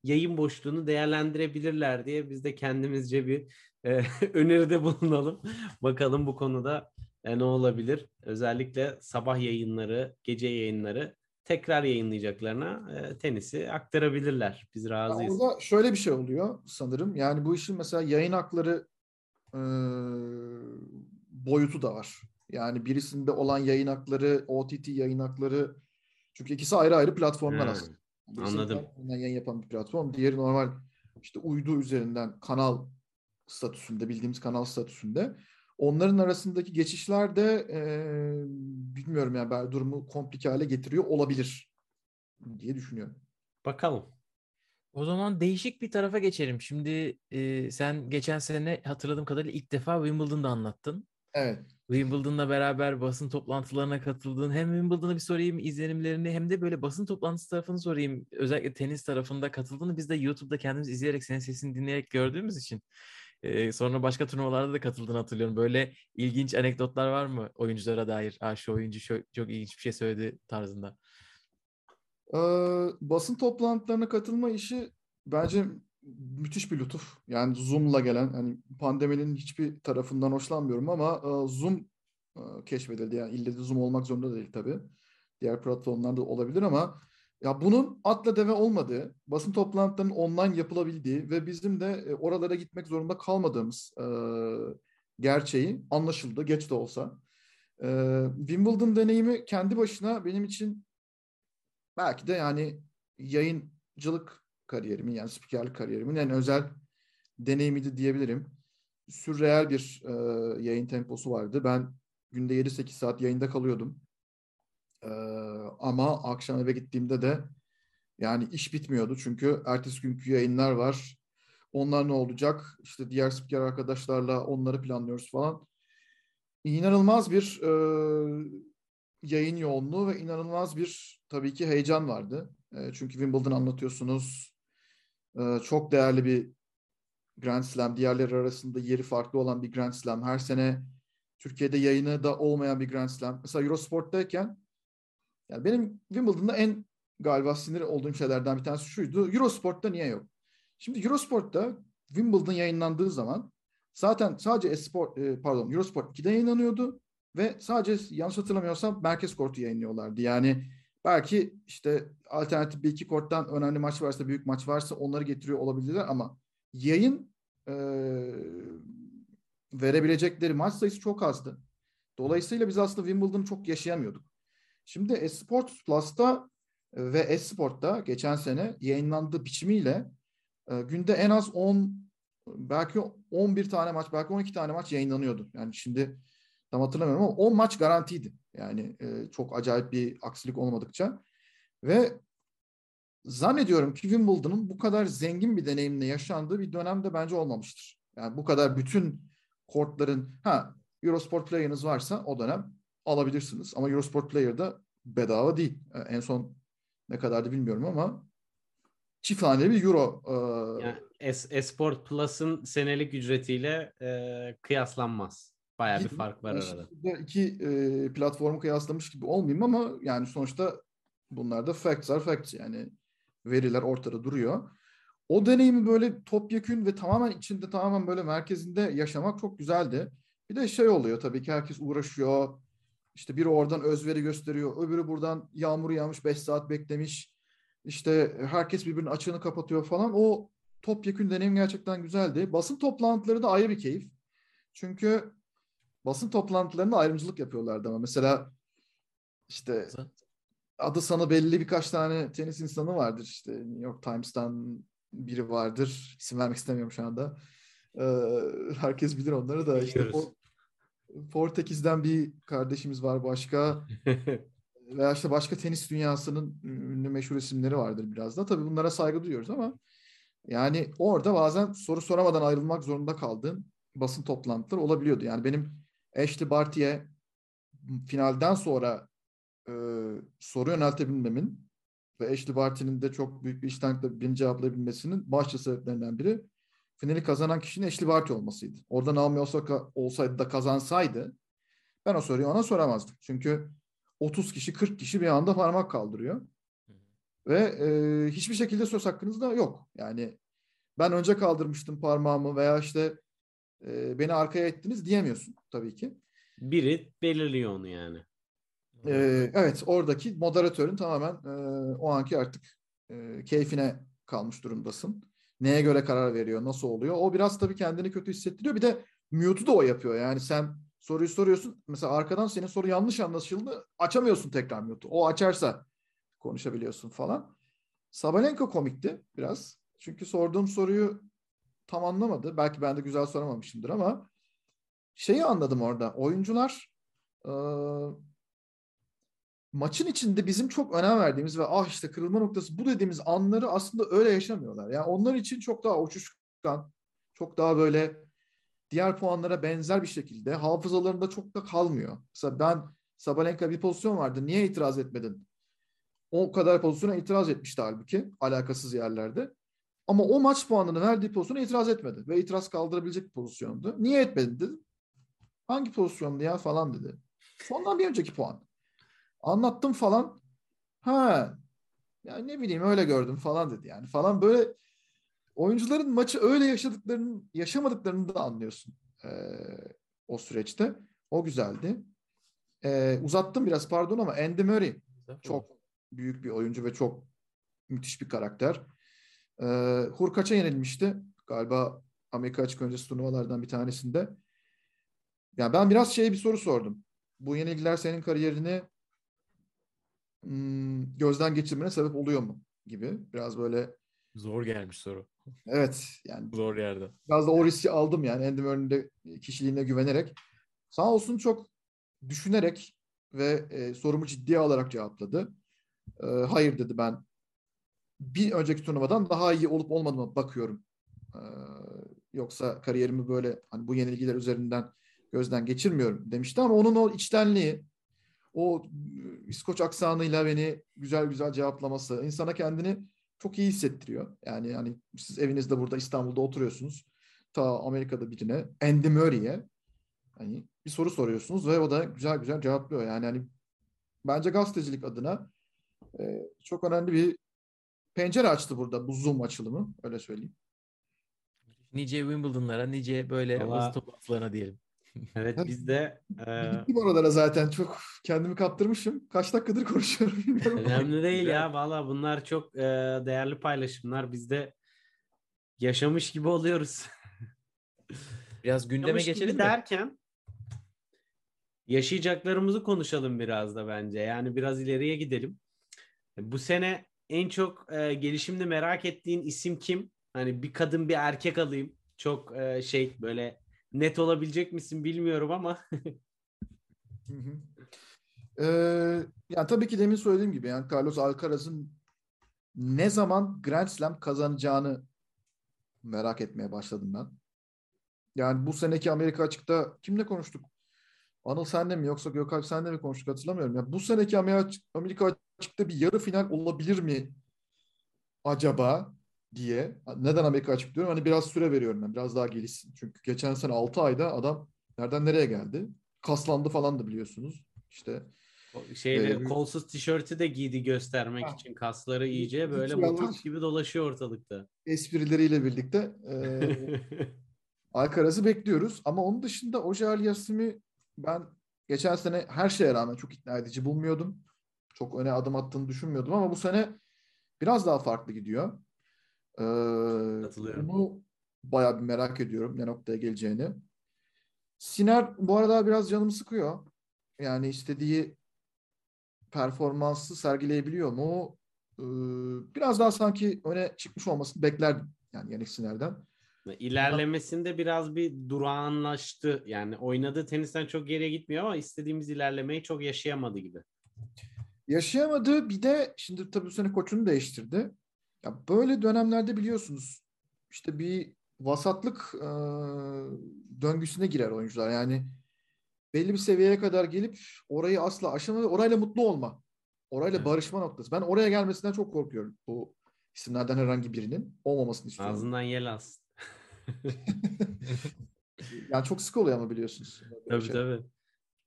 yayın boşluğunu değerlendirebilirler diye biz de kendimizce bir e, öneride bulunalım. Bakalım bu konuda e, ne olabilir? Özellikle sabah yayınları, gece yayınları tekrar yayınlayacaklarına e, tenisi aktarabilirler. Biz razıyız. orada şöyle bir şey oluyor sanırım. Yani bu işin mesela yayın hakları e, boyutu da var. Yani birisinde olan yayın hakları, OTT yayın hakları. Çünkü ikisi ayrı ayrı platformlar Ha, aslında. Birisi anladım. yayın yapan bir platform. Diğeri normal işte uydu üzerinden kanal statüsünde, bildiğimiz kanal statüsünde. Onların arasındaki geçişler de e, bilmiyorum yani ben durumu komplike hale getiriyor olabilir diye düşünüyorum. Bakalım. O zaman değişik bir tarafa geçelim. Şimdi e, sen geçen sene hatırladığım kadarıyla ilk defa Wimbledon'da anlattın. Evet. Wimbledon'la beraber basın toplantılarına katıldın. Hem Wimbledon'a bir sorayım izlenimlerini hem de böyle basın toplantısı tarafını sorayım. Özellikle tenis tarafında katıldığını biz de YouTube'da kendimiz izleyerek senin sesini dinleyerek gördüğümüz için. E, sonra başka turnuvalarda da katıldığını hatırlıyorum. Böyle ilginç anekdotlar var mı oyunculara dair? Aa, şu oyuncu şu, çok ilginç bir şey söyledi tarzında. Ee, basın toplantılarına katılma işi bence müthiş bir lütuf. Yani Zoom'la gelen hani pandeminin hiçbir tarafından hoşlanmıyorum ama e, Zoom e, keşfedildi. Yani ille de Zoom olmak zorunda değil tabii. Diğer platformlarda olabilir ama ya bunun atla deve olmadığı, basın toplantılarının online yapılabildiği ve bizim de e, oralara gitmek zorunda kalmadığımız e, gerçeği anlaşıldı geç de olsa. E, Wimbledon deneyimi kendi başına benim için belki de yani yayıncılık kariyerimin yani spikerlik kariyerimin en özel deneyimiydi diyebilirim. Sürreel bir e, yayın temposu vardı. Ben günde 7-8 saat yayında kalıyordum. E, ama akşam eve gittiğimde de yani iş bitmiyordu. Çünkü ertesi günkü yayınlar var. Onlar ne olacak? İşte diğer spiker arkadaşlarla onları planlıyoruz falan. İnanılmaz bir e, yayın yoğunluğu ve inanılmaz bir tabii ki heyecan vardı. E, çünkü Wimbledon anlatıyorsunuz. E, çok değerli bir Grand Slam. Diğerleri arasında yeri farklı olan bir Grand Slam. Her sene Türkiye'de yayını da olmayan bir Grand Slam. Mesela Eurosport'tayken yani benim Wimbledon'da en galiba sinir olduğum şeylerden bir tanesi şuydu. Eurosport'ta niye yok? Şimdi Eurosport'ta Wimbledon yayınlandığı zaman zaten sadece Esport, e, pardon Eurosport 2'de yayınlanıyordu ve sadece yanlış hatırlamıyorsam merkez kortu yayınlıyorlardı. Yani belki işte alternatif bir iki korttan önemli maç varsa, büyük maç varsa onları getiriyor olabilirler ama yayın e, verebilecekleri maç sayısı çok azdı. Dolayısıyla biz aslında Wimbledon'ı çok yaşayamıyorduk. Şimdi Esport Plus'ta e, ve Esport'ta geçen sene yayınlandığı biçimiyle e, günde en az 10 belki 11 tane maç, belki 12 tane maç yayınlanıyordu. Yani şimdi tam hatırlamıyorum ama 10 maç garantiydi. Yani e, çok acayip bir aksilik olmadıkça. Ve zannediyorum ki Wimbledon'un bu kadar zengin bir deneyimle yaşandığı bir dönemde bence olmamıştır. Yani bu kadar bütün kortların ha Eurosport Player'ınız varsa o dönem alabilirsiniz. Ama Eurosport Player'da bedava değil. E, en son ne kadardı bilmiyorum ama çift haneli bir euro. E, Yani Es- Esport Plus'ın senelik ücretiyle e, kıyaslanmaz. Bayağı bir fark var arada. iki e, platformu kıyaslamış gibi olmayayım ama yani sonuçta bunlar da facts are facts yani veriler ortada duruyor. O deneyimi böyle topyekün ve tamamen içinde tamamen böyle merkezinde yaşamak çok güzeldi. Bir de şey oluyor tabii ki herkes uğraşıyor. İşte biri oradan özveri gösteriyor. Öbürü buradan yağmur yağmış 5 saat beklemiş. İşte herkes birbirinin açığını kapatıyor falan. O topyekün deneyim gerçekten güzeldi. Basın toplantıları da ayrı bir keyif. Çünkü basın toplantılarında ayrımcılık yapıyorlardı ama mesela işte adı sana belli birkaç tane tenis insanı vardır. İşte New York Times'tan biri vardır. İsim vermek istemiyorum şu anda. Ee, herkes bilir onları da. İşte Biliyoruz. Por- Portekiz'den bir kardeşimiz var başka. Veya işte başka tenis dünyasının ünlü meşhur isimleri vardır biraz da. Tabii bunlara saygı duyuyoruz ama yani orada bazen soru soramadan ayrılmak zorunda kaldığın basın toplantıları olabiliyordu. Yani benim Ashley Barty'e finalden sonra e, soru yöneltebilmemin ve Ashley Barty'nin de çok büyük bir iştenlikle beni cevaplayabilmesinin başlı sebeplerinden biri finali kazanan kişinin Ashley Barty olmasıydı. Orada Naomi Osaka olsaydı da kazansaydı ben o soruyu ona soramazdım. Çünkü 30 kişi 40 kişi bir anda parmak kaldırıyor. Ve e, hiçbir şekilde söz hakkınız da yok. Yani ben önce kaldırmıştım parmağımı veya işte e, beni arkaya ettiniz diyemiyorsun tabii ki. Biri belirliyor onu yani. Ee, evet oradaki moderatörün tamamen e, o anki artık e, keyfine kalmış durumdasın. Neye göre karar veriyor, nasıl oluyor? O biraz tabii kendini kötü hissettiriyor. Bir de mute'u da o yapıyor. Yani sen soruyu soruyorsun. Mesela arkadan senin soru yanlış anlaşıldı. Açamıyorsun tekrar mute'u. O açarsa konuşabiliyorsun falan. Sabalenka komikti biraz. Çünkü sorduğum soruyu tam anlamadı. Belki ben de güzel soramamışımdır ama şeyi anladım orada. Oyuncular e, maçın içinde bizim çok önem verdiğimiz ve ah işte kırılma noktası bu dediğimiz anları aslında öyle yaşamıyorlar. Yani onlar için çok daha uçuşkan, çok daha böyle diğer puanlara benzer bir şekilde hafızalarında çok da kalmıyor. Mesela ben Sabalenka bir pozisyon vardı. Niye itiraz etmedin? O kadar pozisyona itiraz etmişti halbuki alakasız yerlerde. Ama o maç puanını verdiği pozisyona itiraz etmedi. Ve itiraz kaldırabilecek bir pozisyondu. Niye etmedin dedi. Hangi pozisyondu ya falan dedi. Sondan bir önceki puan. Anlattım falan. Ha yani ne bileyim öyle gördüm falan dedi yani. Falan böyle oyuncuların maçı öyle yaşadıklarını, yaşamadıklarını da anlıyorsun ee, o süreçte. O güzeldi. Ee, uzattım biraz pardon ama Andy Murray çok büyük bir oyuncu ve çok müthiş bir karakter. Ee, Hurkaç'a yenilmişti. Galiba Amerika açık öncesi turnuvalardan bir tanesinde. Yani ben biraz şey bir soru sordum. Bu yenilgiler senin kariyerini gözden geçirmene sebep oluyor mu? Gibi. Biraz böyle Zor gelmiş soru. evet yani Zor yerde. biraz da o riski aldım yani Andy Murray'nin de kişiliğine güvenerek. Sağ olsun çok düşünerek ve e, sorumu ciddiye alarak cevapladı. E, hayır dedi ben bir önceki turnuvadan daha iyi olup olmadığına bakıyorum. E, yoksa kariyerimi böyle hani bu yenilgiler üzerinden gözden geçirmiyorum demişti ama onun o içtenliği, o e, İskoç aksanıyla beni güzel güzel cevaplaması insana kendini çok iyi hissettiriyor. Yani yani siz evinizde burada İstanbul'da oturuyorsunuz. Ta Amerika'da birine Andy Murray'e hani bir soru soruyorsunuz ve o da güzel güzel cevaplıyor. Yani hani bence gazetecilik adına e, çok önemli bir pencere açtı burada bu Zoom açılımı öyle söyleyeyim. Nice Wimbledon'lara, nice böyle Valla- basın toplantılarına diyelim. Evet biz de e, Gittim oralara zaten çok kendimi kaptırmışım. Kaç dakikadır konuşuyorum bilmiyorum. önemli değil ya. Valla bunlar çok e, değerli paylaşımlar. Biz de yaşamış gibi oluyoruz. Biraz gündeme Yaşamış gibi geçelim mi? derken yaşayacaklarımızı konuşalım biraz da bence. Yani biraz ileriye gidelim. Bu sene en çok e, gelişimde merak ettiğin isim kim? Hani bir kadın bir erkek alayım. Çok e, şey böyle net olabilecek misin bilmiyorum ama. Ee, yani tabii ki demin söylediğim gibi yani Carlos Alcaraz'ın ne zaman Grand Slam kazanacağını merak etmeye başladım ben. Yani bu seneki Amerika açıkta kimle konuştuk? Anıl senle mi yoksa Gökalp senle mi konuştuk hatırlamıyorum. Ya bu seneki Amerika açıkta bir yarı final olabilir mi acaba diye. Neden Amerika açık diyorum? Hani biraz süre veriyorum ben. Biraz daha gelişsin. Çünkü geçen sene 6 ayda adam nereden nereye geldi? Kaslandı falan da biliyorsunuz. İşte o şeyle Ee, kolsuz tişörtü de giydi göstermek Ha. için kasları iyice böyle mutant gibi dolaşıyor ortalıkta. esprileriyle birlikte e, Alcaraz'ı bekliyoruz. Ama onun dışında Oje Aliasim'i ben geçen sene her şeye rağmen çok ikna edici bulmuyordum. Çok öne adım attığını düşünmüyordum ama bu sene biraz daha farklı gidiyor. Ee, Katılıyorum. Bunu bayağı bir merak ediyorum ne noktaya geleceğini. Siner bu arada biraz canımı sıkıyor. Yani istediği performansı sergileyebiliyor mu? Ee, biraz daha sanki öne çıkmış olmasını beklerdim. Yani Yannick Siner'den. İlerlemesinde biraz bir durağanlaştı. Yani oynadığı tenisten çok geriye gitmiyor ama istediğimiz ilerlemeyi çok yaşayamadı gibi. Yaşayamadı. Bir de şimdi tabii bu sene koçunu değiştirdi. Ya böyle dönemlerde biliyorsunuz işte bir vasatlık e, döngüsüne girer oyuncular. Yani belli bir seviyeye kadar gelip orayı asla aşama ve orayla mutlu olma. Orayla barışma noktası. Ben oraya gelmesinden çok korkuyorum. Bu isimlerden herhangi birinin olmamasını istiyorum. Ağzından yel alsın. Yani çok sık oluyor ama biliyorsunuz. Tabii şey. tabii.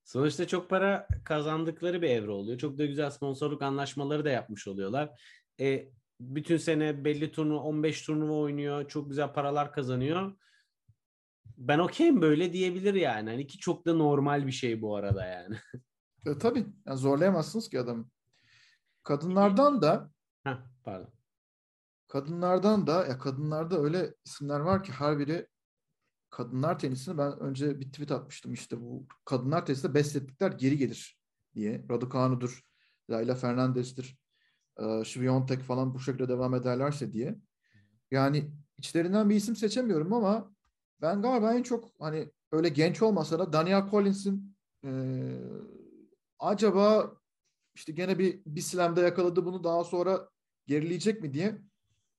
Sonuçta çok para kazandıkları bir evre oluyor. Çok da güzel sponsorluk anlaşmaları da yapmış oluyorlar. E, bütün sene belli turnuva 15 turnuva oynuyor. Çok güzel paralar kazanıyor. Ben okeyim böyle diyebilir yani. Hani ki çok da normal bir şey bu arada yani. E, tabii. Yani zorlayamazsınız ki adamı. Kadınlardan da Heh, pardon. Kadınlardan da ya kadınlarda öyle isimler var ki her biri kadınlar tenisini ben önce bir tweet atmıştım işte bu kadınlar tenisinde beslettikler geri gelir diye. Raducanu'dur, Layla Fernandez'dir, e, Świątek falan bu şekilde devam ederlerse diye. Yani içlerinden bir isim seçemiyorum ama ben galiba en çok hani öyle genç olmasa da Daniel Collins'in e, acaba işte gene bir bir slam'da yakaladı bunu daha sonra gerileyecek mi diye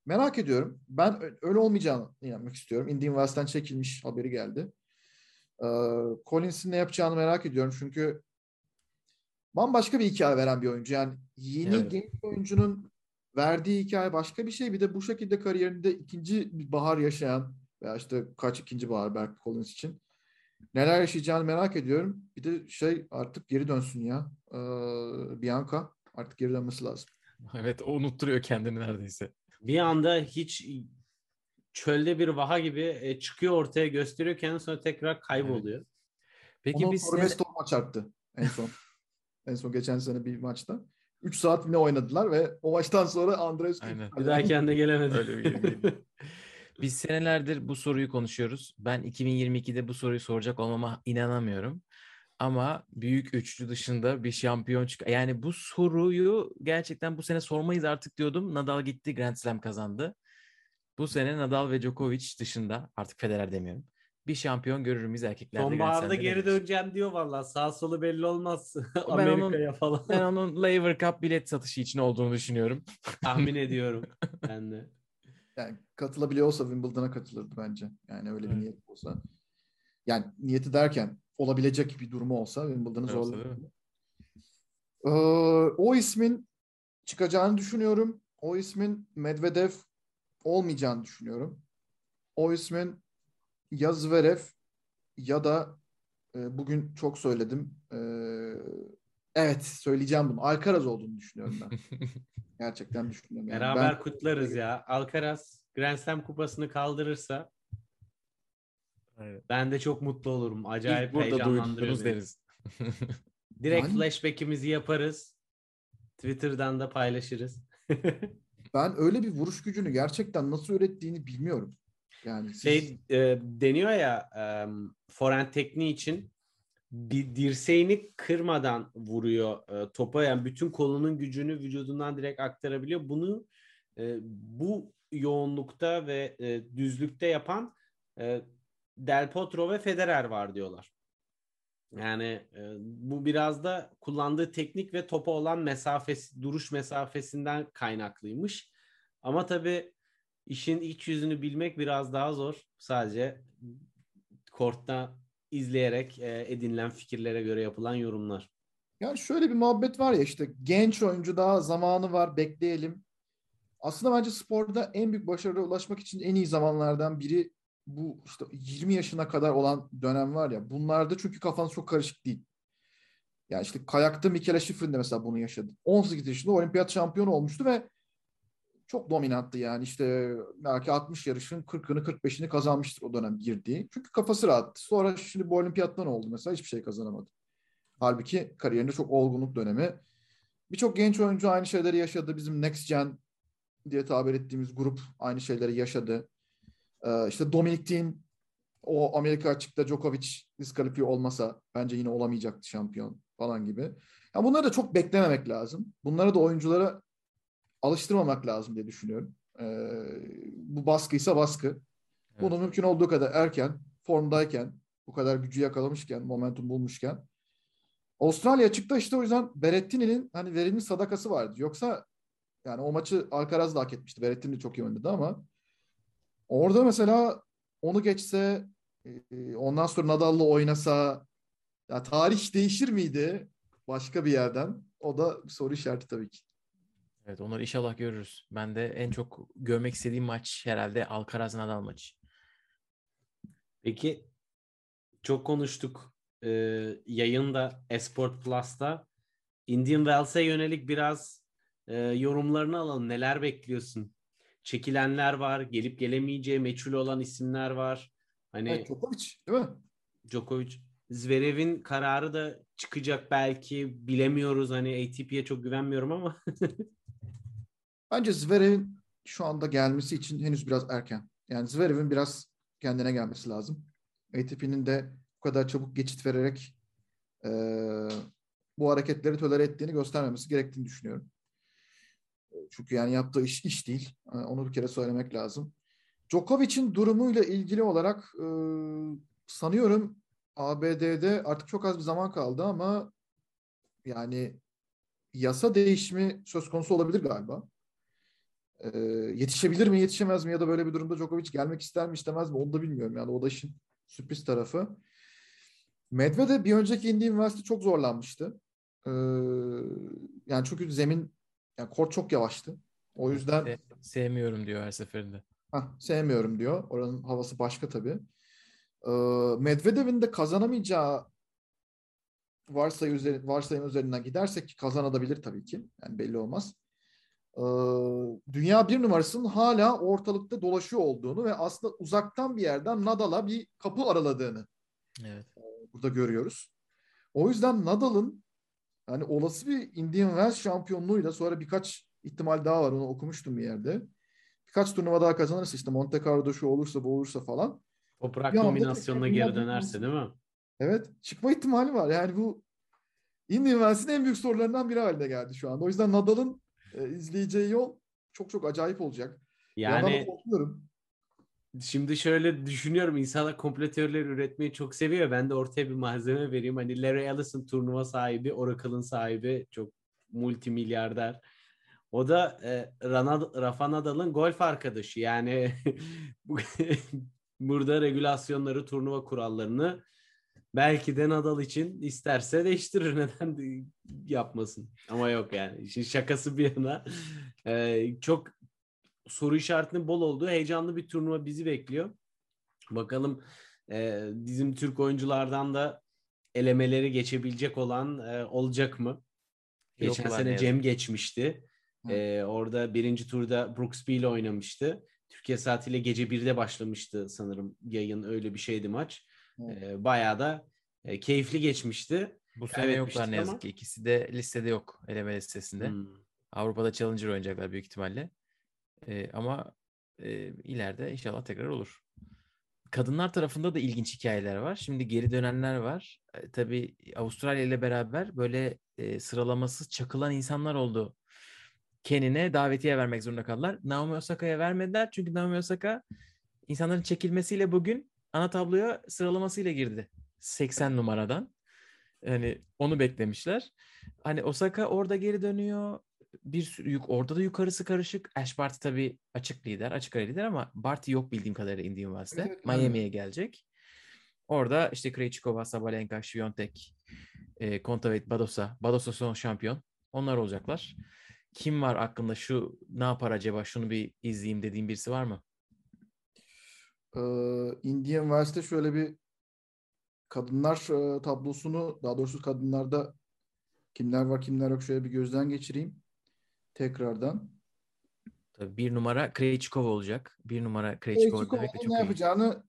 merak ediyorum. Ben öyle olmayacağını inanmak istiyorum. Indian Wells'ten çekilmiş haberi geldi. Ee, Collins'in ne yapacağını merak ediyorum çünkü bambaşka bir hikaye veren bir oyuncu. Yani yeni Evet. genç oyuncunun verdiği hikaye başka bir şey. Bir de bu şekilde kariyerinde ikinci bir bahar yaşayan veya işte kaç ikinci bahar belki Collins için neler yaşayacağını merak ediyorum. Bir de şey artık geri dönsün ya. Ee, Bianca artık geri dönmesi lazım. Evet o unutturuyor kendini neredeyse. Bir anda hiç çölde bir vaha gibi e, çıkıyor ortaya gösteriyorken sonra tekrar kayboluyor. Peki Onu biz Torres sene- Tolma çarptı en son. en son geçen sene bir maçta. 3 saat yine oynadılar ve o maçtan sonra Andreas Aynen. Bir daha kendine gelemedi. Öyle bir. Biz senelerdir bu soruyu konuşuyoruz. Ben 2022'de bu soruyu soracak olmama inanamıyorum. Ama büyük üçlü dışında bir şampiyon çık. Yani bu soruyu gerçekten bu sene sormayız artık diyordum. Nadal gitti, Grand Slam kazandı. Bu sene Nadal ve Djokovic dışında artık Federer demiyorum. Bir şampiyon görür müyüz erkeklerde? Sonbaharda geri döneceğim diyor valla. Sağ solu belli olmaz. onun- Amerika'ya falan. Ben onun Laver Cup bilet satışı için olduğunu düşünüyorum. Tahmin ediyorum ben de. Yani katılabiliyor olsa Wimbledon'a katılırdı bence. Yani öyle bir Evet. niyet olsa. Yani niyeti derken olabilecek bir durumu olsa Wimbledon'ı Olsa, zorlar. değil mi? Ee, o ismin çıkacağını düşünüyorum. O ismin Medvedev olmayacağını düşünüyorum. O ismin ya Zverev ya da e, bugün çok söyledim. e, evet söyleyeceğim bunu. Alcaraz olduğunu düşünüyorum ben. Gerçekten düşünüyorum. Yani Beraber ben- kutlarız ya. Alcaraz Grand Slam kupasını kaldırırsa Evet. ben de çok mutlu olurum. Acayip İlk burada duydunuz deriz. Direkt Yani- flashback'imizi yaparız. Twitter'dan da paylaşırız. Ben öyle bir vuruş gücünü gerçekten nasıl ürettiğini bilmiyorum. Yani siz, şey e, deniyor ya e, forehand tekniği için bir dirseğini kırmadan vuruyor e, topa yani bütün kolunun gücünü vücudundan direkt aktarabiliyor. Bunu e, bu yoğunlukta ve e, düzlükte yapan e, Del Potro ve Federer var diyorlar. Yani e, bu biraz da kullandığı teknik ve topa olan mesafesi, duruş mesafesinden kaynaklıymış. Ama tabii işin iç yüzünü bilmek biraz daha zor. Sadece kortta izleyerek e, edinilen fikirlere göre yapılan yorumlar. yani şöyle bir muhabbet var ya işte genç oyuncu daha zamanı var bekleyelim. Aslında bence sporda en büyük başarıya ulaşmak için en iyi zamanlardan biri bu işte 20 yaşına kadar olan dönem var ya. Bunlarda çünkü kafanız çok karışık değil. Yani işte kayakta Michele Schifrin de mesela bunu yaşadı. 18 yaşında olimpiyat şampiyonu olmuştu ve çok dominanttı yani işte belki 60 yarışın 40'ını 45'ini kazanmıştır o dönem girdiği. Çünkü kafası rahattı. Sonra şimdi bu olimpiyattan oldu mesela hiçbir şey kazanamadı. Halbuki kariyerinde çok olgunluk dönemi. Birçok genç oyuncu aynı şeyleri yaşadı. Bizim Next Gen diye tabir ettiğimiz grup aynı şeyleri yaşadı. Ee, işte Dominic Thiem o Amerika açıkta Djokovic diskalifiye olmasa bence yine olamayacaktı şampiyon falan gibi. Ya bunları da çok beklememek lazım. Bunları da oyunculara alıştırmamak lazım diye düşünüyorum. Ee, bu baskıysa baskı. Bunu mümkün olduğu kadar erken, formdayken, bu kadar gücü yakalamışken, momentum bulmuşken. Avustralya açıkta işte o yüzden Berrettini'nin hani verilmiş sadakası vardı. Yoksa yani o maçı Alcaraz da hak etmişti. Berrettini de çok iyi oynadı ama orada mesela onu geçse e, ondan sonra Nadal'la oynasa ya tarih değişir miydi başka bir yerden? O da bir soru işareti tabii ki. Evet onları inşallah görürüz. Ben de en çok görmek istediğim maç herhalde Alcaraz Nadal maçı. Peki çok konuştuk e, yayında Esport Plus'ta. Indian Wells'e yönelik biraz e, yorumlarını alalım. Neler bekliyorsun? Çekilenler var, gelip gelemeyeceği meçhul olan isimler var. Hani Evet, Djokovic değil mi? Djokovic, Zverev'in kararı da çıkacak belki bilemiyoruz. Hani ATP'ye çok güvenmiyorum ama Bence Zverev'in şu anda gelmesi için henüz biraz erken. Yani Zverev'in biraz kendine gelmesi lazım. ATP'nin de bu kadar çabuk geçit vererek e, bu hareketleri tolere ettiğini göstermemesi gerektiğini düşünüyorum. Çünkü yani yaptığı iş iş değil. E, onu bir kere söylemek lazım. Djokovic'in durumuyla ilgili olarak e, sanıyorum ABD'de artık çok az bir zaman kaldı ama yani yasa değişimi söz konusu olabilir galiba. Ee, yetişebilir mi yetişemez mi ya da böyle bir durumda Djokovic gelmek ister mi istemez mi onu da bilmiyorum. Yani o da işin sürpriz tarafı. Medvedev bir önceki indiği üniversite çok zorlanmıştı. Ee, yani çünkü zemin yani kort çok yavaştı. O yüzden Se- sevmiyorum diyor her seferinde. Hah, sevmiyorum diyor. Oranın havası başka tabii. Ee, Medvedev'in de kazanamayacağı varsayı üzeri, varsayım üzerinden gidersek ki kazanabilir tabii ki. Yani belli olmaz. Ee, dünya bir numarasının hala ortalıkta dolaşıyor olduğunu ve aslında uzaktan bir yerden Nadal'a bir kapı araladığını Evet. burada görüyoruz. O yüzden Nadal'ın yani olası bir Indian Wells şampiyonluğuyla sonra birkaç ihtimal daha var onu okumuştum bir yerde. Birkaç turnuva daha kazanırsa işte Monte Carlo'da şu olursa bu olursa falan. Toprak dominasyonuna geri dönerse değil mi? Evet çıkma ihtimali var. Yani bu Indian Wells'in en büyük sorularından biri haline geldi şu anda. O yüzden Nadal'ın e, izleyeceği yol çok çok acayip olacak. Yani korkuyorum. Şimdi şöyle düşünüyorum insanlar komplo teorileri üretmeyi çok seviyor. Ben de ortaya bir malzeme vereyim. Hani Larry Ellison turnuva sahibi, Oracle'ın sahibi çok multimilyarder. O da e, Rana- Rafa Nadal'ın golf arkadaşı. Yani bu- burada regülasyonları, turnuva kurallarını belki de Nadal için isterse değiştirir. Neden de yapmasın? Ama yok yani. İşin şakası bir yana. E, çok soru işaretinin bol olduğu heyecanlı bir turnuva bizi bekliyor. Bakalım e, bizim Türk oyunculardan da elemeleri geçebilecek olan e, olacak mı? Geçen ne sene Cem geçmişti. Hı. E, orada birinci turda Brooksby ile oynamıştı. Türkiye saatiyle gece 1'de başlamıştı sanırım yayın öyle bir şeydi maç. E, bayağı da e, keyifli geçmişti. Bu sene yoklar ne yazık ama. ki. İkisi de listede yok eleme listesinde. Hmm. Avrupa'da Challenger oynayacaklar büyük ihtimalle. Ee, ama e, ileride inşallah tekrar olur. Kadınlar tarafında da ilginç hikayeler var. Şimdi geri dönenler var. E, tabii Avustralya ile beraber böyle e, sıralaması çakılan insanlar oldu. Kenine davetiye vermek zorunda kaldılar. Naomi Osaka'ya vermediler. Çünkü Naomi Osaka insanların çekilmesiyle bugün ana tabloya sıralamasıyla girdi. 80 numaradan. Yani onu beklemişler. Hani Osaka orada geri dönüyor. Bir sürü yük orada da yukarısı karışık. Ash Barty tabii açık lider, açık ara lider ama Barty yok bildiğim kadarıyla Indian Wells'te. Evet, evet. Miami'ye gelecek. Orada işte Krejcikova, Sabalenka, Świątek, e, Kontaveit, Badosa. Badosa son şampiyon. Onlar olacaklar. Kim var aklında şu ne yapar acaba şunu bir izleyeyim dediğim birisi var mı? Ee, Indian Wells'te şöyle bir kadınlar e, tablosunu daha doğrusu kadınlarda kimler var kimler yok şöyle bir gözden geçireyim tekrardan. Tabii bir numara Krejcikova olacak. Bir numara Krejcikova demek de Krejcikova'nın çok ne iyi. yapacağını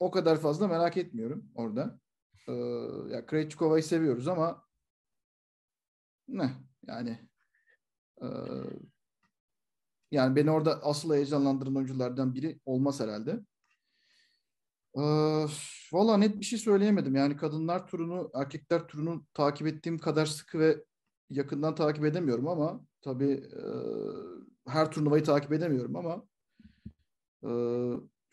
o kadar fazla merak etmiyorum orada. Ee, ya Krejcikova'yı seviyoruz ama ne yani e, yani beni orada asıl heyecanlandıran oyunculardan biri olmaz herhalde. Ee, Valla net bir şey söyleyemedim. Yani kadınlar turunu, erkekler turunu takip ettiğim kadar sıkı ve yakından takip edemiyorum ama tabii e, her turnuvayı takip edemiyorum ama e,